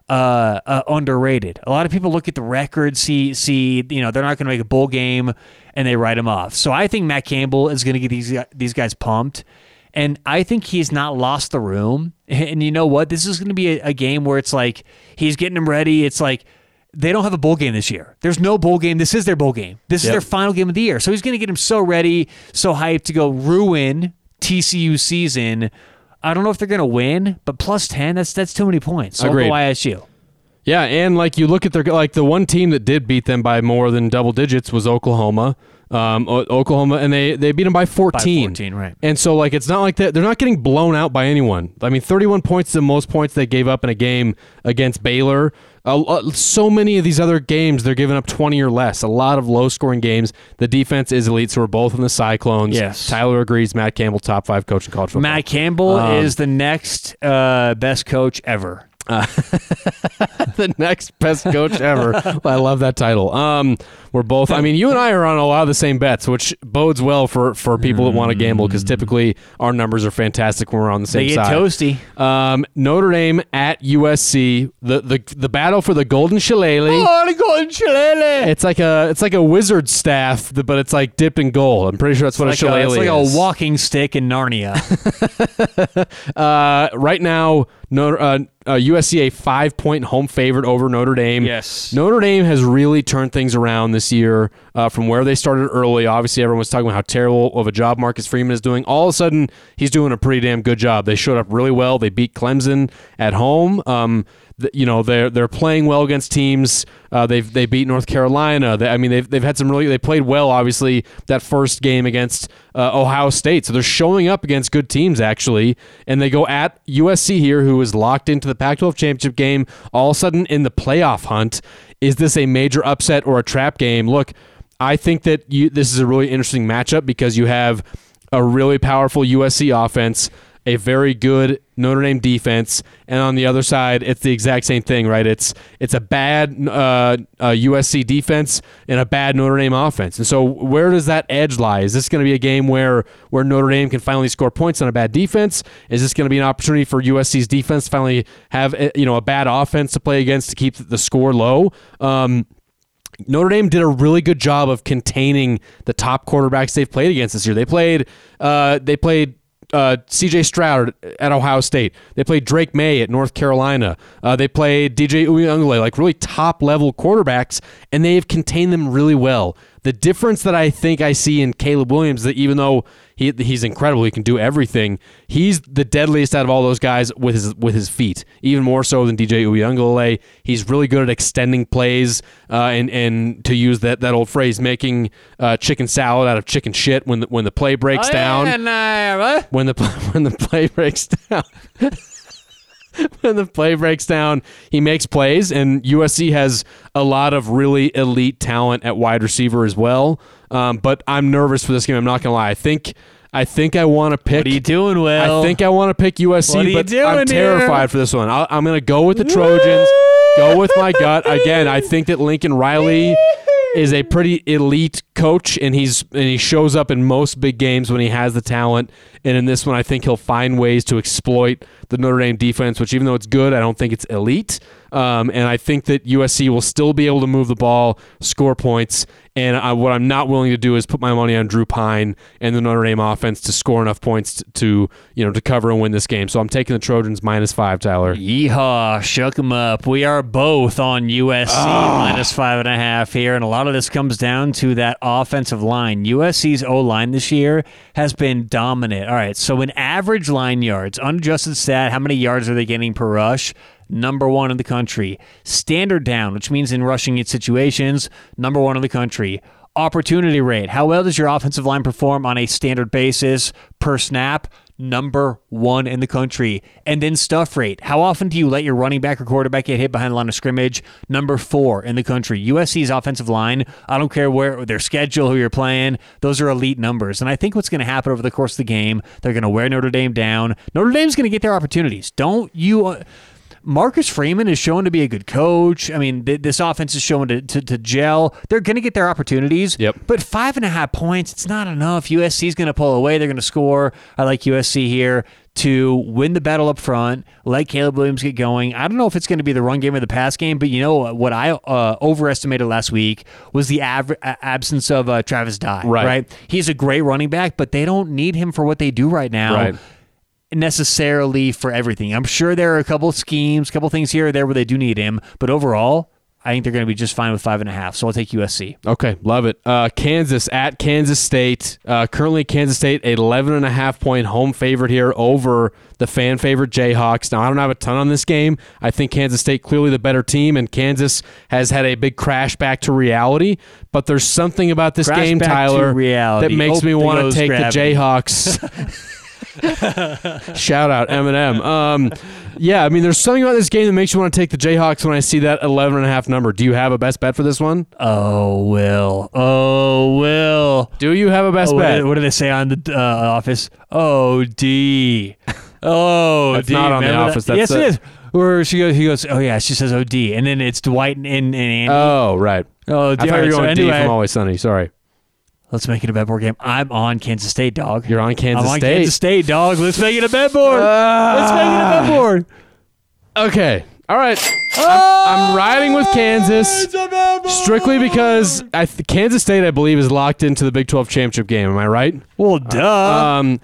uh, uh, underrated. A lot of people look at the record, see, see, you know, they're not going to make a bowl game, and they write them off. So I think Matt Campbell is going to get these these guys pumped. And I think he's not lost the room. And you know what? This is going to be a, a game where it's like he's getting them ready. It's like they don't have a bowl game this year. There's no bowl game. This is their bowl game. This is their final game of the year. So he's going to get him so ready, so hyped to go ruin TCU season. I don't know if they're going to win, but plus 10, that's that's too many points. So Agreed. I'll ISU. Yeah, and like you look at their like the one team that did beat them by more than double digits was Oklahoma. Um, O- Oklahoma, and they they beat them by 14. 14, right. And so like it's not like that they're not getting blown out by anyone. I mean, 31 points is the most points they gave up in a game against Baylor. Uh, so many of these other games, they're giving up 20 or less. A lot of low scoring games. The defense is elite, so we're both in the Cyclones. Yes. Tyler agrees. Matt Campbell, top five coach in college football. Matt Campbell Um, is the next uh, best coach ever. the next best coach ever. I love that title. Um, we're both. I mean, you and I are on a lot of the same bets, which bodes well for for people that want to gamble because typically our numbers are fantastic when we're on the same They get side. toasty. Um, Notre Dame at USC. The the the battle for the Golden Shillelagh. Oh, the golden shillelagh. It's like a it's like a wizard staff, but it's like dipped in gold. I'm pretty sure that's what Like a a, shillelagh it's like a walking stick in Narnia. Uh, right now, Notre, uh, uh, USC a five point home favorite over Notre Dame. Yes. Notre Dame has really turned things around this year uh, from where they started early. Obviously, everyone was talking about how terrible of a job Marcus Freeman is doing. All of a sudden, he's doing a pretty damn good job. They showed up really well. They beat Clemson at home. Um, you know they're they're playing well against teams. Uh, they've they beat North Carolina. They, I mean they've they've had some really they played well. Obviously that first game against uh, Ohio State, so they're showing up against good teams actually. And they go at USC here, who is locked into the Pac-12 championship game. All of a sudden in the playoff hunt, is this a major upset or a trap game? Look, I think that you this is a really interesting matchup because you have a really powerful USC offense a very good Notre Dame defense, and on the other side, it's the exact same thing, right? It's it's a bad uh, uh, USC defense and a bad Notre Dame offense, and so where does that edge lie? Is this going to be a game where where Notre Dame can finally score points on a bad defense? Is this going to be an opportunity for USC's defense to finally have uh, you know a bad offense to play against to keep the score low? Um, Notre Dame did a really good job of containing the top quarterbacks they've played against this year. They played, uh, they played uh, C.J. Stroud at Ohio State. They played Drake Maye at North Carolina. Uh, they played DJ Uiagalelei, like really top level quarterbacks, and they have contained them really well. The difference that I think I see in Caleb Williams that even though he he's incredible, he can do everything. He's the deadliest out of all those guys with his with his feet, even more so than DJ Uiagalelei. He's really good at extending plays uh, and and to use that, that old phrase, making uh, chicken salad out of chicken shit when the, when the play breaks down when the when the play breaks down. when the play breaks down, he makes plays, and USC has a lot of really elite talent at wide receiver as well. Um, but I'm nervous for this game. I'm not gonna lie. I think I think I want to pick. What are you doing, Will? I think I want to pick USC, What are you but I'm terrified here? for this one. i I'm going to go with the Trojans. go with my gut again. I think that Lincoln Riley is a pretty elite coach, and he's and he shows up in most big games when he has the talent. And in this one, I think he'll find ways to exploit the Notre Dame defense, which even though it's good, I don't think it's elite. Um, and I think that USC will still be able to move the ball, score points. And I, what I'm not willing to do is put my money on Drew Pyne and the Notre Dame offense to score enough points to, you know to cover and win this game. So I'm taking the Trojans minus five, Tyler. Yeehaw, shook 'em up. We are both on USC Ah. minus five and a half here, and a lot of this comes down to that offensive line. USC's O line this year has been dominant. All right, so in average line yards, unadjusted stat, how many yards are they getting per rush? Number one in the country. Standard down, which means in rushing situations, number one in the country. Opportunity rate. How well does your offensive line perform on a standard basis per snap? Number one in the country. And then stuff rate. How often do you let your running back or quarterback get hit behind the line of scrimmage? Number four in the country. USC's offensive line, I don't care where their schedule, who you're playing, those are elite numbers. And I think what's going to happen over the course of the game, they're going to wear Notre Dame down. Notre Dame's going to get their opportunities. Don't you. Uh, Marcus Freeman is shown to be a good coach. I mean, th- this offense is shown to, to, to gel. They're going to get their opportunities. Yep. But five and a half points, it's not enough. USC is going to pull away. They're going to score. I like USC here to win the battle up front, let Caleb Williams get going. I don't know if it's going to be the run game or the pass game, but you know what I uh, overestimated last week was the av- absence of uh, Travis Dye. Right. He's a great running back, but they don't need him for what they do right now Right. Necessarily for everything. I'm sure there are a couple of schemes, a couple things here or there where they do need him, but overall, I think they're going to be just fine with five and a half. So I'll take USC. Okay, love it. Uh, Kansas at Kansas State. Uh, currently, Kansas State, 11 and a half point home favorite here over the fan favorite Jayhawks. Now, I don't have a ton on this game. I think Kansas State clearly the better team, and Kansas has had a big crash back to reality. But there's something about this Crash game, Tyler, reality. that makes me want to take gravity. the Jayhawks. Shout out Eminem. Um, yeah, I mean, there's something about this game that makes you want to take the Jayhawks when I see that 11 and a half number. Do you have a best bet for this one? Oh, Will. Oh, Will. Do you have a best Oh, what, bet? do, what do they say on the uh, Office? Oh, D. Oh, D. not on The that? Office, that's yes, it. it is. Where she goes, he goes, oh yeah, she says, "Oh D," and then it's Dwight and, and, and Andy. oh, right. oh, I D. thought you were So going D anyway, from Always Sunny. Sorry. Let's make it a bet board game. I'm on Kansas State, dog. You're on Kansas I'm on State. Kansas State, dog. Let's make it a bet board. let's make it a bet Ah. board. Okay. All right. I'm, I'm riding with Kansas strictly because I th- Kansas State, I believe, is locked into the Big 12 championship game. Am I right? Well, duh. Um,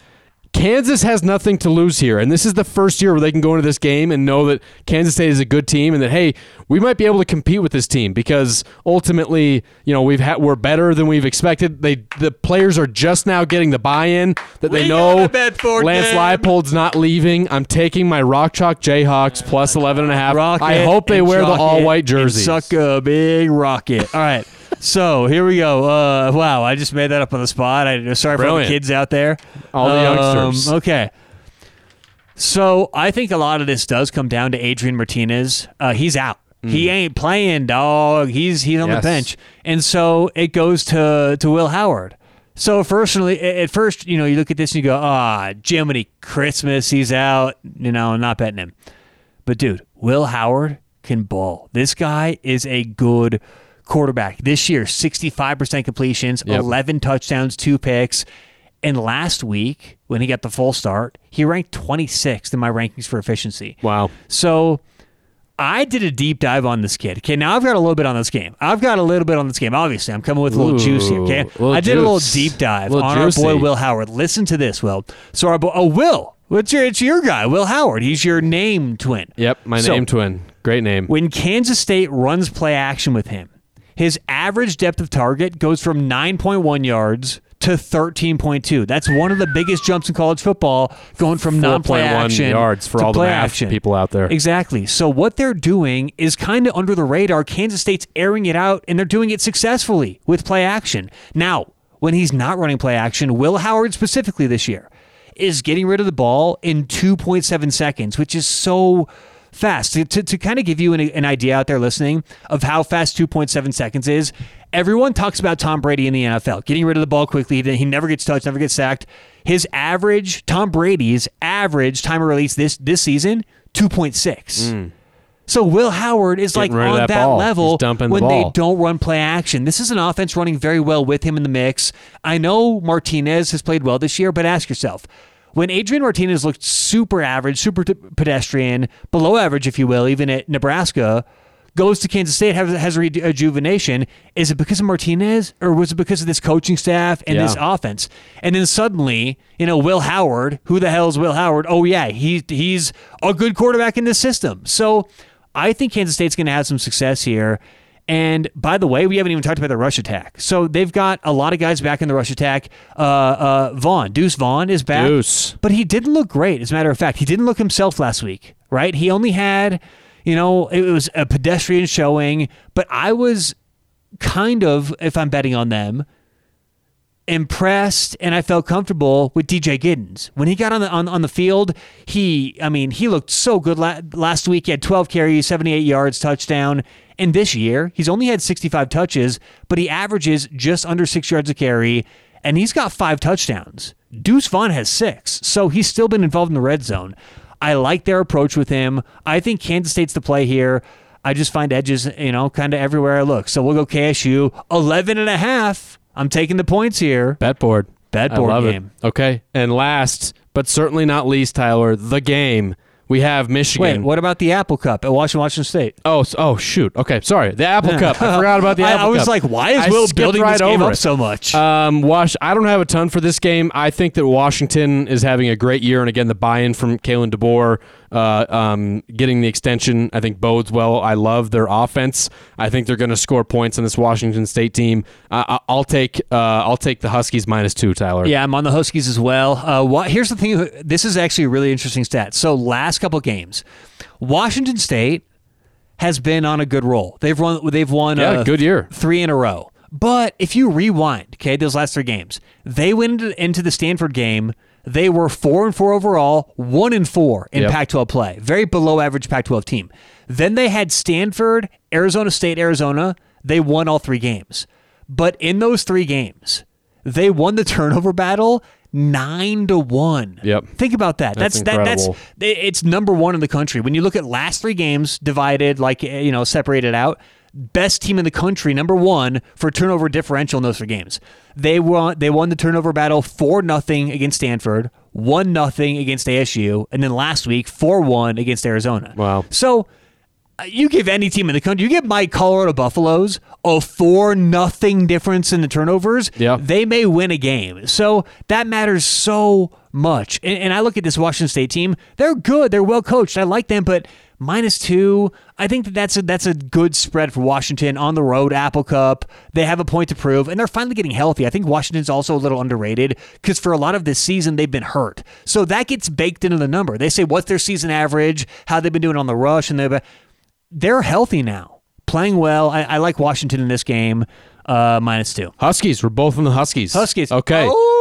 Kansas has nothing to lose here, and this is the first year where they can go into this game and know that Kansas State is a good team, and that hey, we might be able to compete with this team because ultimately, you know, we've had we're better than we've expected. They the players are just now getting the buy-in that they We know got Lance game. Leipold's not leaving. I'm taking my Rock Chalk Jayhawks plus 11 and a half. rocket I hope they wear the all-white jersey. Suck a big rocket. All right. So here we go. Uh, wow, I just made that up on the spot. I sorry for all the kids out there. All the youngsters. Um, okay. So I think a lot of this does come down to Adrian Martinez. Uh, he's out. He ain't playing, dog. He's he's on. Yes. the bench, and so it goes to to Will Howard. So personally, at first, you know, you look at this and you go, ah, Jiminy Christmas, he's out. You know, I'm not betting him. But dude, Will Howard can ball. This guy is a good quarterback. This year, 65% completions, Yep. 11 touchdowns, two picks. And last week, when he got the full start, he ranked 26th in my rankings for efficiency. Wow. So I did a deep dive on this kid. Okay, now I've got a little bit on this game. I've got a little bit on this game. Obviously, I'm coming with a little Ooh, juice here. Okay, I did a little deep dive Little on our boy. Will Howard. Listen to this, Will. So our boy, oh Will, what's your? It's your guy, Will Howard. He's your name twin. Yep, my So- name twin. Great name. When Kansas State runs play action with him, his average depth of target goes from 9.1 yards to 13.2. That's one of the biggest jumps in college football, going from non-play 4.1 action yards for to all the math action. people out there. Exactly. So what they're doing is kind of under the radar. Kansas State's airing it out, and they're doing it successfully with play action. Now, when he's not running play action, Will Howard specifically this year is getting rid of the ball in 2.7 seconds, which is so fast. To, to, to kind of give you an, an idea out there listening of how fast 2.7 seconds is, everyone talks about Tom Brady in the NFL, getting rid of the ball quickly. He never gets touched, never gets sacked. His average, Tom Brady's average time of release this this season, 2.6. Mm. So Will Howard is like Getting of on that that, level dumping the when they don't run play action. This is an offense running very well with him in the mix. I know Martinez has played well this year, but ask yourself, when Adrian Martinez looked super average, super t- pedestrian, below average, if you will, even at Nebraska, goes to Kansas State, has, has a rejuvenation, is it because of Martinez or was it because of this coaching staff and this offense? And then suddenly, you know, Will Howard, who the hell is Will Howard? Oh, yeah, he, he's a good quarterback in this system. So I think Kansas State's going to have some success here. And by the way, we haven't even talked about the rush attack. So they've got a lot of guys back in the rush attack. Uh, uh, Vaughn, Deuce Vaughn is back. Deuce. But he didn't look great. As a matter of fact, he didn't look himself last week, right? He only had, you know, it was a pedestrian showing, but I was kind of, if I'm betting on them, impressed and I felt comfortable with DJ Giddens. When he got on the on, on the field, he I mean, he looked so good la- last week. He had 12 carries, 78 yards, touchdown. And this year, he's only had 65 touches, but he averages just under 6 yards a carry and he's got 5 touchdowns. Deuce Vaughn has 6. So he's still been involved in the red zone. I like their approach with him. I think Kansas State's the play here. I just find edges, you know, kind of everywhere I look. So we'll go KSU 11 and a half. I'm taking the points here. Bet board. Bet I board love game. It. Okay. And last, but certainly not least, Tyler, the game. We have Michigan. Wait, what about the Apple Cup at Washington, Washington State? Oh, oh, shoot. Okay, sorry. The Apple Cup. I forgot about the I, Apple Cup. I was Cup. like, why is I Will building right this game over up it. so much? Um, Wash. I don't have a ton for this game. I think that Washington is having a great year, and again, the buy-in from Kalen DeBoer, uh, um, getting the extension, I think bodes well. I love their offense. I think they're going to score points on this Washington State team. Uh, I- I'll take. Uh, I'll take the Huskies minus two. Tyler. yeah, I'm on the Huskies as well. Uh, wha- here's the thing. This is actually a really interesting stat. So last couple games, Washington State has been on a good roll. They've won. They've won. Yeah, uh, good year. three in a row. But if you rewind, okay, those last three games, they went into the Stanford game. They were four and four overall, one and four in Yep. Pac-12 play. Very below average Pac-12 team. Then they had Stanford, Arizona State, Arizona. They won all three games, but in those three games, they won the turnover battle nine to one. Yep. Think about that. That's That's, that. That's it's number one in the country. When you look at last three games divided, like eh, you know, separated out, best team in the country, number one for turnover differential in those three games. They won. They won the turnover battle four nothing against Stanford, one nothing against ASU, and then last week four one against Arizona. Wow. So. uh, You give any team in the country, you give my Colorado Buffaloes a four nothing difference in the turnovers. Yeah. they may win a game. So that matters so much. And, and I look at this Washington State team; they're good, they're well coached. I like them, but minus two, I think that that's a that's a good spread for Washington on the road. Apple Cup, they have a point to prove, and they're finally getting healthy. I think Washington's also a little underrated because for a lot of this season they've been hurt, so that gets baked into the number. They say what's their season average, how they've been doing on the rush, and they're they're healthy now, playing well. I, I like Washington in this game, uh, minus two. Huskies. We're both in the Huskies. Huskies. Okay. Oh.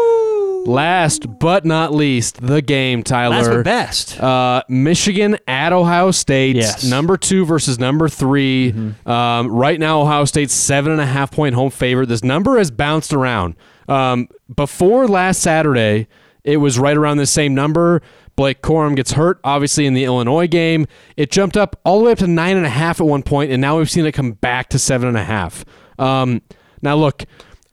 Last but not least, the game, Tyler. Last but best. Uh, Michigan at Ohio State, Yes. Mm-hmm. number two versus number 3 Um, right now, Ohio State's seven and a half point home favorite. This number has bounced around. Um, before last Saturday, it was right around the same number. Blake Corum gets hurt, obviously, in the Illinois game. It jumped up all the way up to nine and a half at one point, and now we've seen it come back to seven and a half. Um, now, look,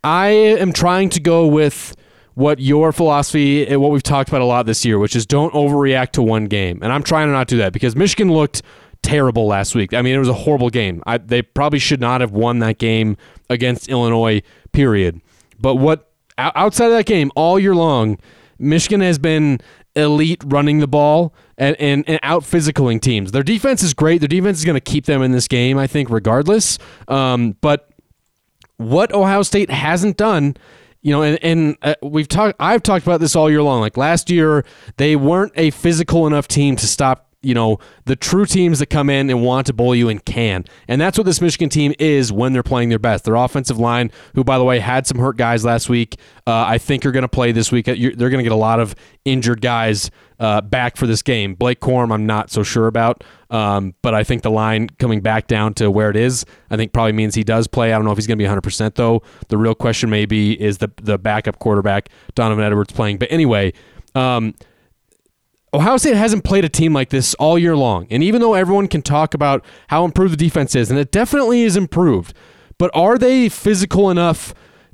I am trying to go with what your philosophy and what we've talked about a lot this year, which is don't overreact to one game. And I'm trying to not do that because Michigan looked terrible last week. I mean, it was a horrible game. I, they probably should not have won that game against Illinois, period. But what outside of that game all year long, Michigan has been elite running the ball and, and, and out physicaling teams. Their defense is great. Their defense is going to keep them in this game, I think, regardless. Um, but what Ohio State hasn't done, you know, and, and uh, we've talked, I've talked about this all year long. Like last year, they weren't a physical enough team to stop, you know, the true teams that come in and want to bowl you and can. And that's what this Michigan team is when they're playing their best. Their offensive line, who, by the way, had some hurt guys last week, uh, I think are going to play this week. You're- They're going to get a lot of injured guys uh, back for this game. Blake Corum, I'm not so sure about, um, but I think the line coming back down to where it is, I think probably means he does play. I don't know if he's going to be 100% though. The real question maybe is the the backup quarterback Donovan Edwards playing. But anyway, um, Ohio State hasn't played a team like this all year long. And even though everyone can talk about how improved the defense is, and it definitely is improved, but are they physical enough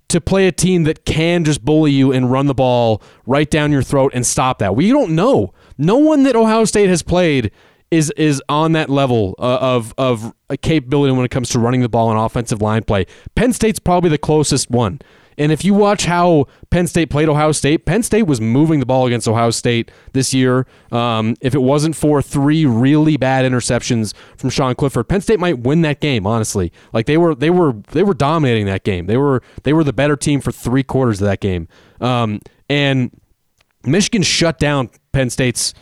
to play a team that can just bully you and run the ball right down your throat and stop that? We don't know. No one that Ohio State has played is is on that level uh, of of capability when it comes to running the ball and offensive line play. Penn State's probably the closest one. And if you watch how Penn State played Ohio State, Penn State was moving the ball against Ohio State this year. Um, if it wasn't for three really bad interceptions from Sean Clifford, Penn State might win that game. Honestly, like they were, they were, they were dominating that game. They were, they were the better team for three quarters of that game. Um, and Michigan shut down Penn State's,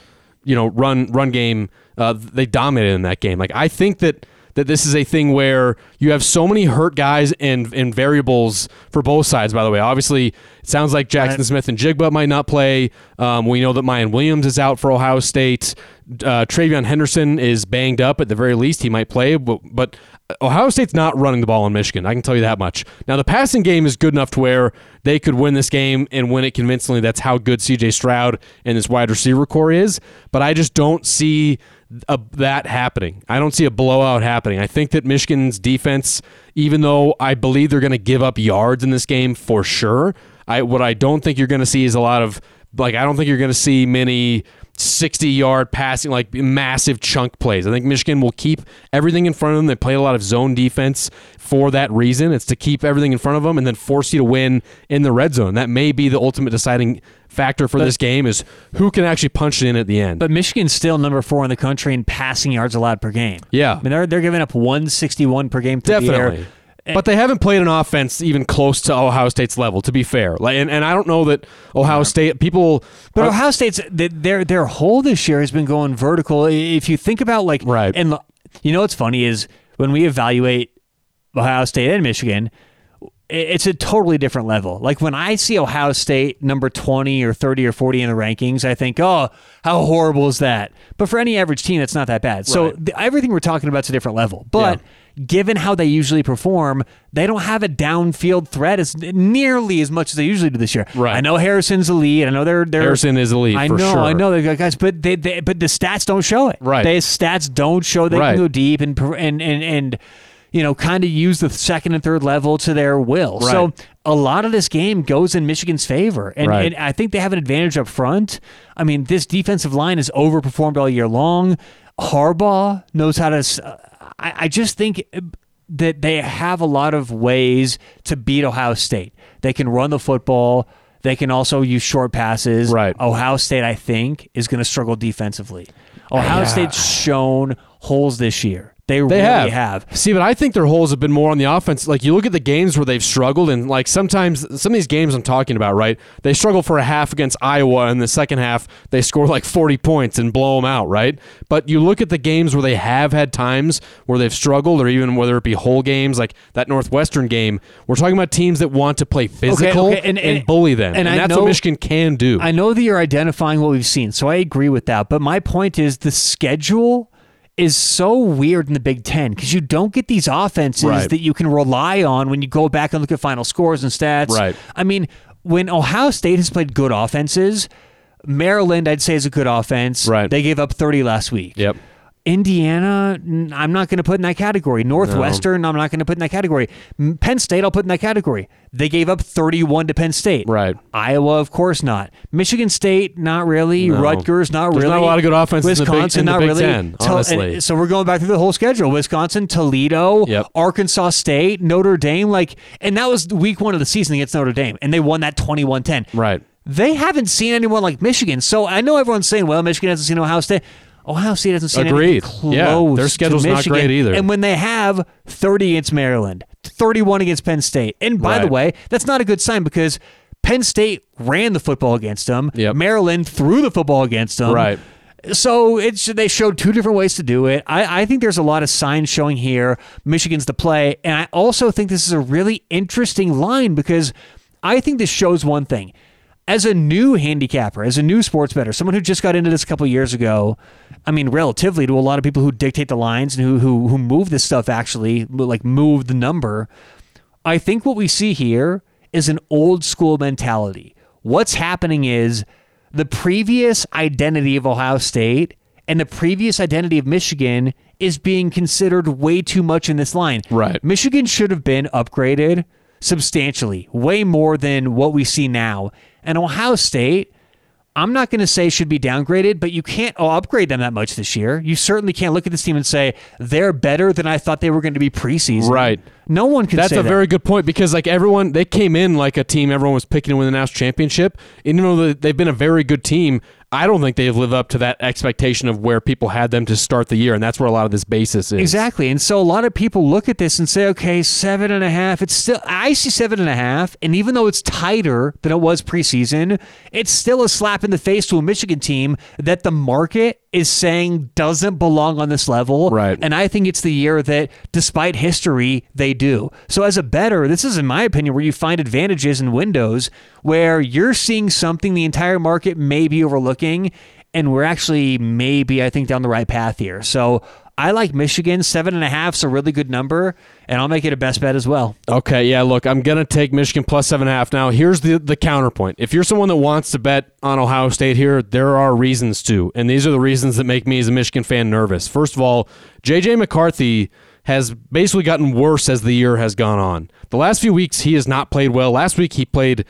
you know, run run game. Uh, they dominated in that game. Like I think that that this is a thing where you have so many hurt guys and and variables for both sides. By the way, obviously it sounds like Jaxon Right. Smith-Njigba might not play. Um, we know that Miyan Williams is out for Ohio State. Uh, TreVeyon Henderson is banged up. At the very least, he might play, but, but Ohio State's not running the ball in Michigan. I can tell you that much. Now, the passing game is good enough to where they could win this game and win it convincingly. That's how good CJ Stroud and this wide receiver corps is. But I just don't see a, that happening. I don't see a blowout happening. I think that Michigan's defense, even though I believe they're going to give up yards in this game for sure, I what I don't think you're going to see is a lot of like I don't think you're going to see many 60 yard passing like massive chunk plays. I think Michigan will keep everything in front of them. They play a lot of zone defense for that reason. It's to keep everything in front of them and then force you to win in the red zone. That may be the ultimate deciding factor for this game is who can actually punch it in at the end. But Michigan's still number four in the country in passing yards allowed per game. Yeah. I mean they're they're giving up 161 per game through the air. But they haven't played an offense even close to Ohio State's level, to be fair. Like, and, and I don't know that Ohio State people. But are- Ohio State's their their whole this year has been going vertical. If you think about like Right. and you know what's funny is when we evaluate Ohio State and Michigan, it's a totally different level. Like when I see Ohio State number 20 or 30 or 40 in the rankings, I think, oh, how horrible is that? But for any average team, that's not that bad. So the, everything we're talking about is a different level. But given how they usually perform, they don't have a downfield threat as nearly as much as they usually do this year. Right. I know Harrison's the lead. I know they're they're Harrison is elite I for know, sure. I know they got guys, but they, they but the stats don't show it. Right. They stats don't show they Right. can go deep and and and and you know kind of use the second and third level to their will. So a lot of this game goes in Michigan's favor, and, Right. and I think they have an advantage up front. I mean, this defensive line has overperformed all year long. Harbaugh knows how to. I, I just think uh, that they have a lot of ways to beat Ohio State. They can run the football. They can also use short passes. Right. Ohio State, I think, is going to struggle defensively. Ohio Yeah. State's shown holes this year. They, They really have. have. See, but I think their holes have been more on the offense. Like you look at the games where they've struggled, and like sometimes some of these games I'm talking about, right? They struggle for a half against Iowa, and the second half they score like 40 points and blow them out, right? But you look at the games where they have had times where they've struggled, or even whether it be whole games like that Northwestern game. We're talking about teams that want to play physical okay, and- and- bully them, and and, that's know- what Michigan can do. I know that you're identifying what we've seen, so I agree with that. But my point is the schedule is so weird in the Big Ten because you don't get these offenses Right. that you can rely on when you go back and look at final scores and stats. Right. I mean, when Ohio State has played good offenses, Maryland, I'd say, is a good offense. Right. They gave up 30 last week. yep. Indiana, I'm not going to put in that category. Northwestern, I'm not going to put in that category. Penn State, I'll put in that category. They gave up 31 to Penn State. Right. Iowa, of course not. Michigan State, not really. No. Rutgers, not There's really. not a lot of good offenses in the Big- Wisconsin, in the not Big really. Ten, honestly. and so we're going back through the whole schedule: Wisconsin, Toledo, Yep. Arkansas State, Notre Dame. Like, and that was week one of the season against Notre Dame, and they won that 21-10. Right. They haven't seen anyone like Michigan. So I know everyone's saying, well, Michigan hasn't seen Ohio State. Ohio State hasn't seen Agreed. anything close Yeah, their to schedule's not great either. And when they have 30 against Maryland, 31 against Penn State. And by the way, that's not a good sign because Penn State ran the football against them. Yep. Maryland threw the football against them. Right. So it's they showed two different ways to do it. I, I think there's a lot of signs showing here. Michigan's the play, and I also think this is a really interesting line because I think this shows one thing. As a new handicapper, as a new sports bettor, someone who just got into this a couple years ago, I mean, relatively to a lot of people who dictate the lines and who who who move this stuff actually, like move the number. I think what we see here is an old school mentality. What's happening is the previous identity of Ohio State and the previous identity of Michigan is being considered way too much in this line. Right. Michigan should have been upgraded substantially, way more than what we see now. And Ohio State, I'm not going to say should be downgraded, but you can't oh, upgrade them that much this year. You certainly can't look at this team and say they're better than I thought they were going to be preseason. Right. No one can That's a that. very good point because like everyone they came in like a team everyone was picking to win the national championship. And you know they've been a very good team. I don't think they've lived up to that expectation of where people had them to start the year, and that's where a lot of this basis is. Exactly. And so a lot of people look at this and say, okay, seven and a half. It's still, I see seven and a half. And even though it's tighter than it was preseason, it's still a slap in the face to a Michigan team that the market is saying doesn't belong on this level. Right. And I think it's the year that, despite history, they do. So as a bettor, this is, in my opinion, where you find advantages and windows where you're seeing something the entire market may be overlooking. And we're actually maybe, I think, down the right path here. So I like Michigan. Seven and a half is a really good number, and I'll make it a best bet as well. Okay, yeah, look, I'm gonna take Michigan plus seven and a half. Now, here's the the counterpoint. If you're someone that wants to bet on Ohio State here, there are reasons to, and these are the reasons that make me as a Michigan fan nervous. First of all, JJ McCarthy has basically gotten worse as the year has gone on. The last few weeks he has not played well. Last week he played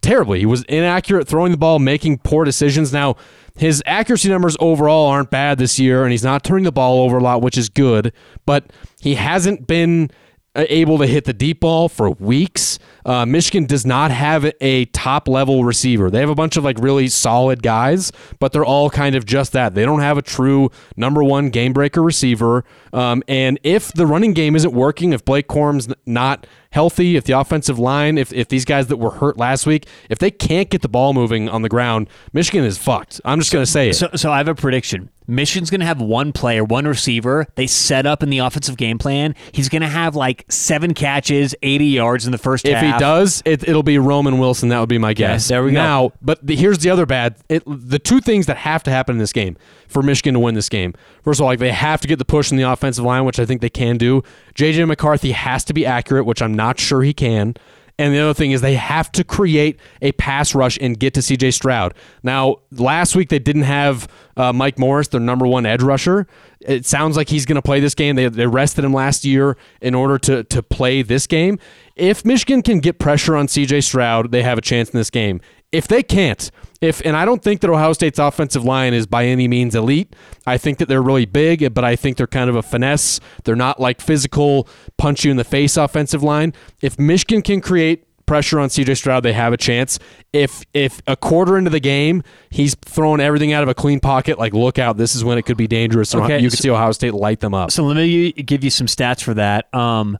terribly. He was inaccurate throwing the ball, making poor decisions. Now, his accuracy numbers overall aren't bad this year, and he's not turning the ball over a lot, which is good, but he hasn't been uh, able to hit the deep ball for weeks. Uh, Michigan does not have a top level receiver. They have a bunch of like really solid guys, but they're all kind of just that. They don't have a true number one game breaker receiver. Um, and if the running game isn't working, if Blake Corum's not healthy, if the offensive line, if, if these guys that were hurt last week, if they can't get the ball moving on the ground, Michigan is fucked. I'm just going to say it. So, so I have a prediction. Michigan's going to have one player, one receiver. They set up in the offensive game plan. He's going to have like seven catches, 80 yards in the first if half. he does, it, it'll be Roman Wilson. That would be my guess. there we go. Now, but the, here's the other bad. It, the two things that have to happen in this game for Michigan to win this game. First of all, like they have to get the push in the offensive line, which I think they can do. JJ McCarthy has to be accurate, which I'm not sure he can. And the other thing is they have to create a pass rush and get to CJ Stroud. Now, last week they didn't have uh, Mike Morris, their number one edge rusher. It sounds like he's going to play this game. They, they rested him last year in order to, to play this game. If Michigan can get pressure on CJ Stroud, they have a chance in this game. If they can't, if and I don't think that Ohio State's offensive line is by any means elite. I think that they're really big, but I think they're kind of a finesse. They're not like physical punch you in the face offensive line. If Michigan can create pressure on CJ Stroud, they have a chance. If if a quarter into the game he's throwing everything out of a clean pocket, like look out, this is when it could be dangerous. Okay, you can so- see Ohio State light them up. So let me give you some stats for that. Um,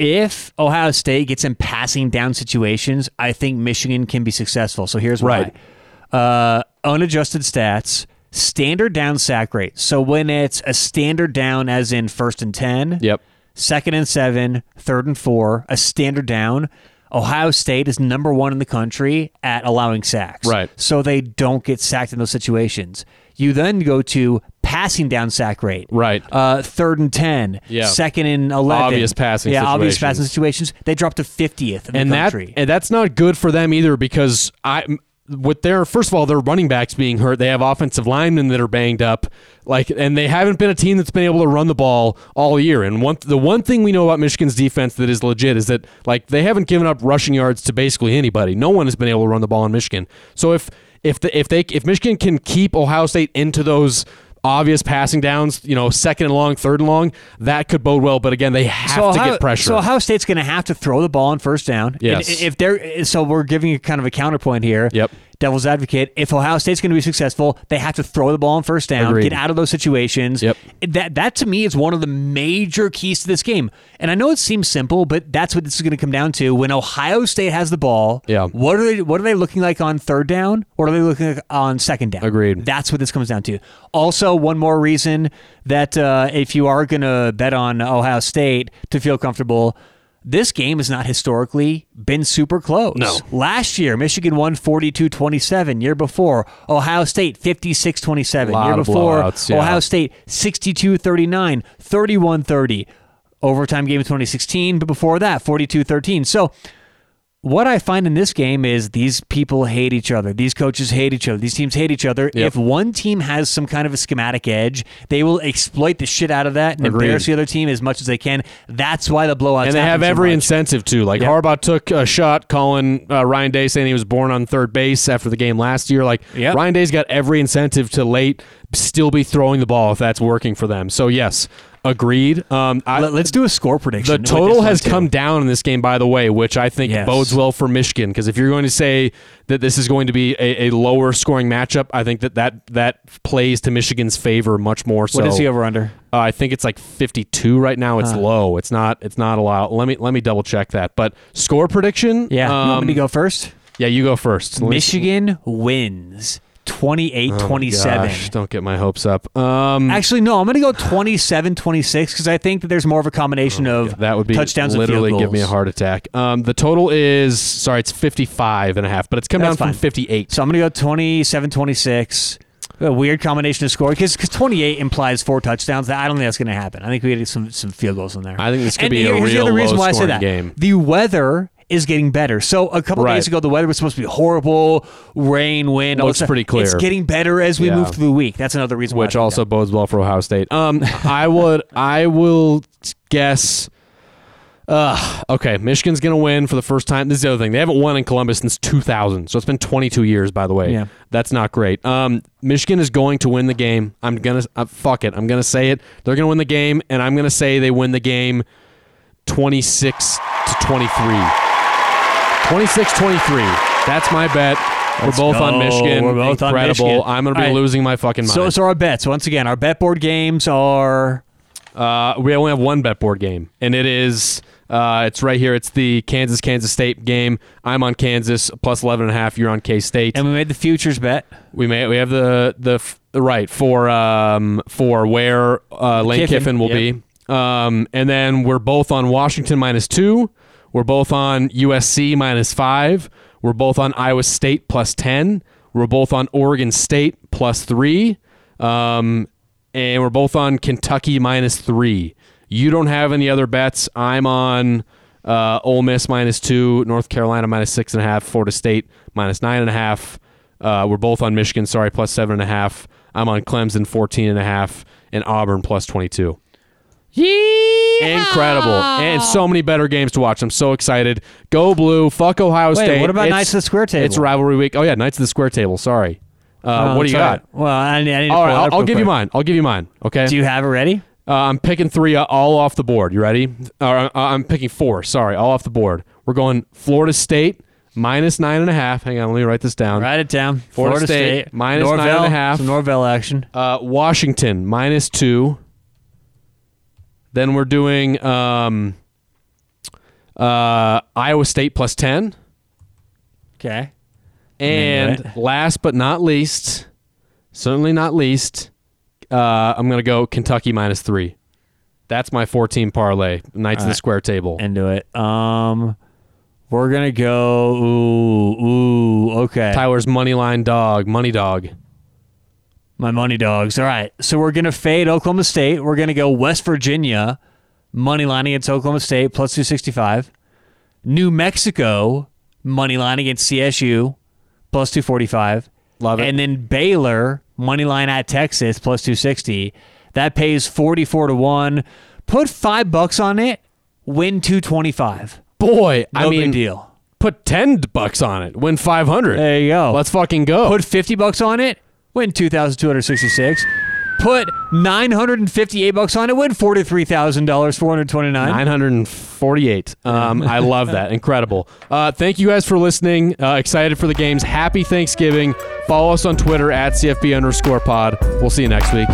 if Ohio State gets in passing down situations, I think Michigan can be successful. So here's Right. why. Uh, unadjusted stats, standard down sack rate. So when it's a standard down, as in first and 10, Yep. second and seven, third and four, a standard down. Ohio State is number one in the country at allowing sacks. Right. So they don't get sacked in those situations. You then go to passing down sack rate. Right. Uh, third and 10. Yeah. Second and 11. Obvious passing situations. Yeah, obvious situations. passing situations. They dropped to 50th in and the that country. and that's not good for them either because I with their first of all their running backs being hurt they have offensive linemen that are banged up like and they haven't been a team that's been able to run the ball all year and one the one thing we know about Michigan's defense that is legit is that like they haven't given up rushing yards to basically anybody no one has been able to run the ball in Michigan so if if the, if they if Michigan can keep Ohio State into those obvious passing downs, you know, second and long, third and long, that could bode well. But again, they have to Ohio, get pressure. So Ohio State's going to have to throw the ball on first down. Yes. And If they're so we're giving you kind of a counterpoint here. Yep. Devil's advocate. If Ohio State's going to be successful, they have to throw the ball on first down, Agreed. get out of those situations. Yep. That that to me is one of the major keys to this game. And I know it seems simple, but that's what this is going to come down to. When Ohio State has the ball, Yeah. what are they what are they looking like on third down? What are they looking like on second down? Agreed. That's what this comes down to. Also, one more reason that uh, if you are going to bet on Ohio State to feel comfortable, this game has not historically been super close. No. Last year, Michigan won 42 27. Year before, Ohio State 56 27. Year before, yeah. Ohio State 62 39, 31 30. Overtime game in 2016, but before that, 42 13. So, what I find in this game is these people hate each other. These coaches hate each other. These teams hate each other. Yep. If one team has some kind of a schematic edge, they will exploit the shit out of that and Agreed. embarrass the other team as much as they can. That's why the blowouts and they have every much. incentive to. Like Yep. Harbaugh took a shot calling uh, Ryan Day saying he was born on third base after the game last year. Like Yep. Ryan Day's got every incentive to late still be throwing the ball if that's working for them. So yes, agreed. Um, I, Let, us do a score prediction. the total has too. come down in this game, by the way, which I think Yes. bodes well for Michigan. Because if you're going to say that this is going to be a, a lower scoring matchup, I think that, that that plays to Michigan's favor much more. So What is the over under? uh, I think it's like 52 right now. It's low. It's not. It's not a lot. Let me let me double check that. But score prediction. Yeah. you want Um, me to go first? Yeah, you go first. Michigan wins 28 Oh my 27. gosh, don't get my hopes up. Um, Actually, no, I'm going to go 27 26 because I think that there's more of a combination of Oh, that would be touchdowns literally give me a heart attack. Um, the total is sorry, it's 55 and a half, but it's come That's down fine. from 58. So I'm going to go 27 26. A weird combination of score because 28 implies four touchdowns. I don't think that's going to happen. I think we get some some field goals in there. I think this could And be a the real other reason why I say that. game. The weather is getting better. So a couple Right. days ago, the weather was supposed to be horrible, rain, wind. Looks pretty clear. It's getting better as we Yeah. move through the week. That's another reason. which also bodes well for Ohio State. Um, I would, I will guess. Uh, okay, Michigan's gonna win for the first time. This is the other thing; they haven't won in Columbus since 2000, so it's been 22 years. By the way, Yeah. that's not great. Um, Michigan is going to win the game. I'm gonna uh, fuck it. I'm gonna say it. They're gonna win the game, and I'm gonna say they win the game 26 to 23. 26-23. That's my bet. Let's We're both go. on Michigan. We're both on Incredible. Michigan. I'm going to be right. losing my fucking mind. So, so our bets once again, our bet board games are Uh, we only have one bet board game, and it is uh, it's right here. It's the Kansas Kansas State game. I'm on Kansas plus 11 and a half. You're on K State. and we made the futures bet. We made we have the the f- right for um for where uh, Lane Kiffin, Kiffin, will yep. be. Um, and then we're both on Washington minus two. We're both on USC minus five. We're both on Iowa State plus ten. We're both on Oregon State plus three. Um, and we're both on Kentucky minus three. You don't have any other bets. I'm on uh, Ole Miss minus two, North Carolina minus six and a half, Florida State minus nine and a half. Uh, we're both on Michigan, sorry, plus seven and a half. I'm on Clemson 14 and a half, and Auburn plus 22. Yeah. Incredible. And so many better games to watch. I'm so excited. Go blue. Fuck Ohio Wait, State. what about It's- Knights of the Square Table? It's rivalry week. Oh, yeah, Knights of the Square Table. Sorry. Uh, Oh, what do you sorry. got? Well, I, need- I need to All pull right, it I'll, I'll give you mine. I'll give you mine. Okay. Do you have it ready? Uh, I'm picking three uh, all off the board. You ready? Uh, I'm picking four. Sorry, all off the board. We're going Florida State minus nine and a half. Hang on, let me write this down. Write it down. Florida State, minus Norvell, nine and a half. Some Norvell action. Uh, Washington minus two. Then we're doing um, uh, Iowa State plus ten. Okay. And last but not least, certainly not least, uh, I'm going to go Kentucky minus three. That's my 14 parlay. Knights of the right. Square Table. Into it. Um, we're gonna go. Ooh, ooh. Okay. Tyler's money line dog, money dog. My money dogs. All right. So we're going to fade Oklahoma State. We're going to go West Virginia, money line against Oklahoma State, plus 265. New Mexico, money line against CSU, plus 245. Love it. And then Baylor, money line at Texas, plus 260. That pays 44 to 1. Put five bucks on it, win 225. Boy, No I mean, big deal. put 10 bucks on it, win 500. There you go. Let's fucking go. Put 50 bucks on it, win 2,266. Put 958 bucks on it, win $43,000, 429. 948. Um, I love that. Incredible. Uh, thank you guys for listening. Uh, excited for the games. Happy Thanksgiving. Follow us on Twitter at CFB underscore pod. We'll see you next week.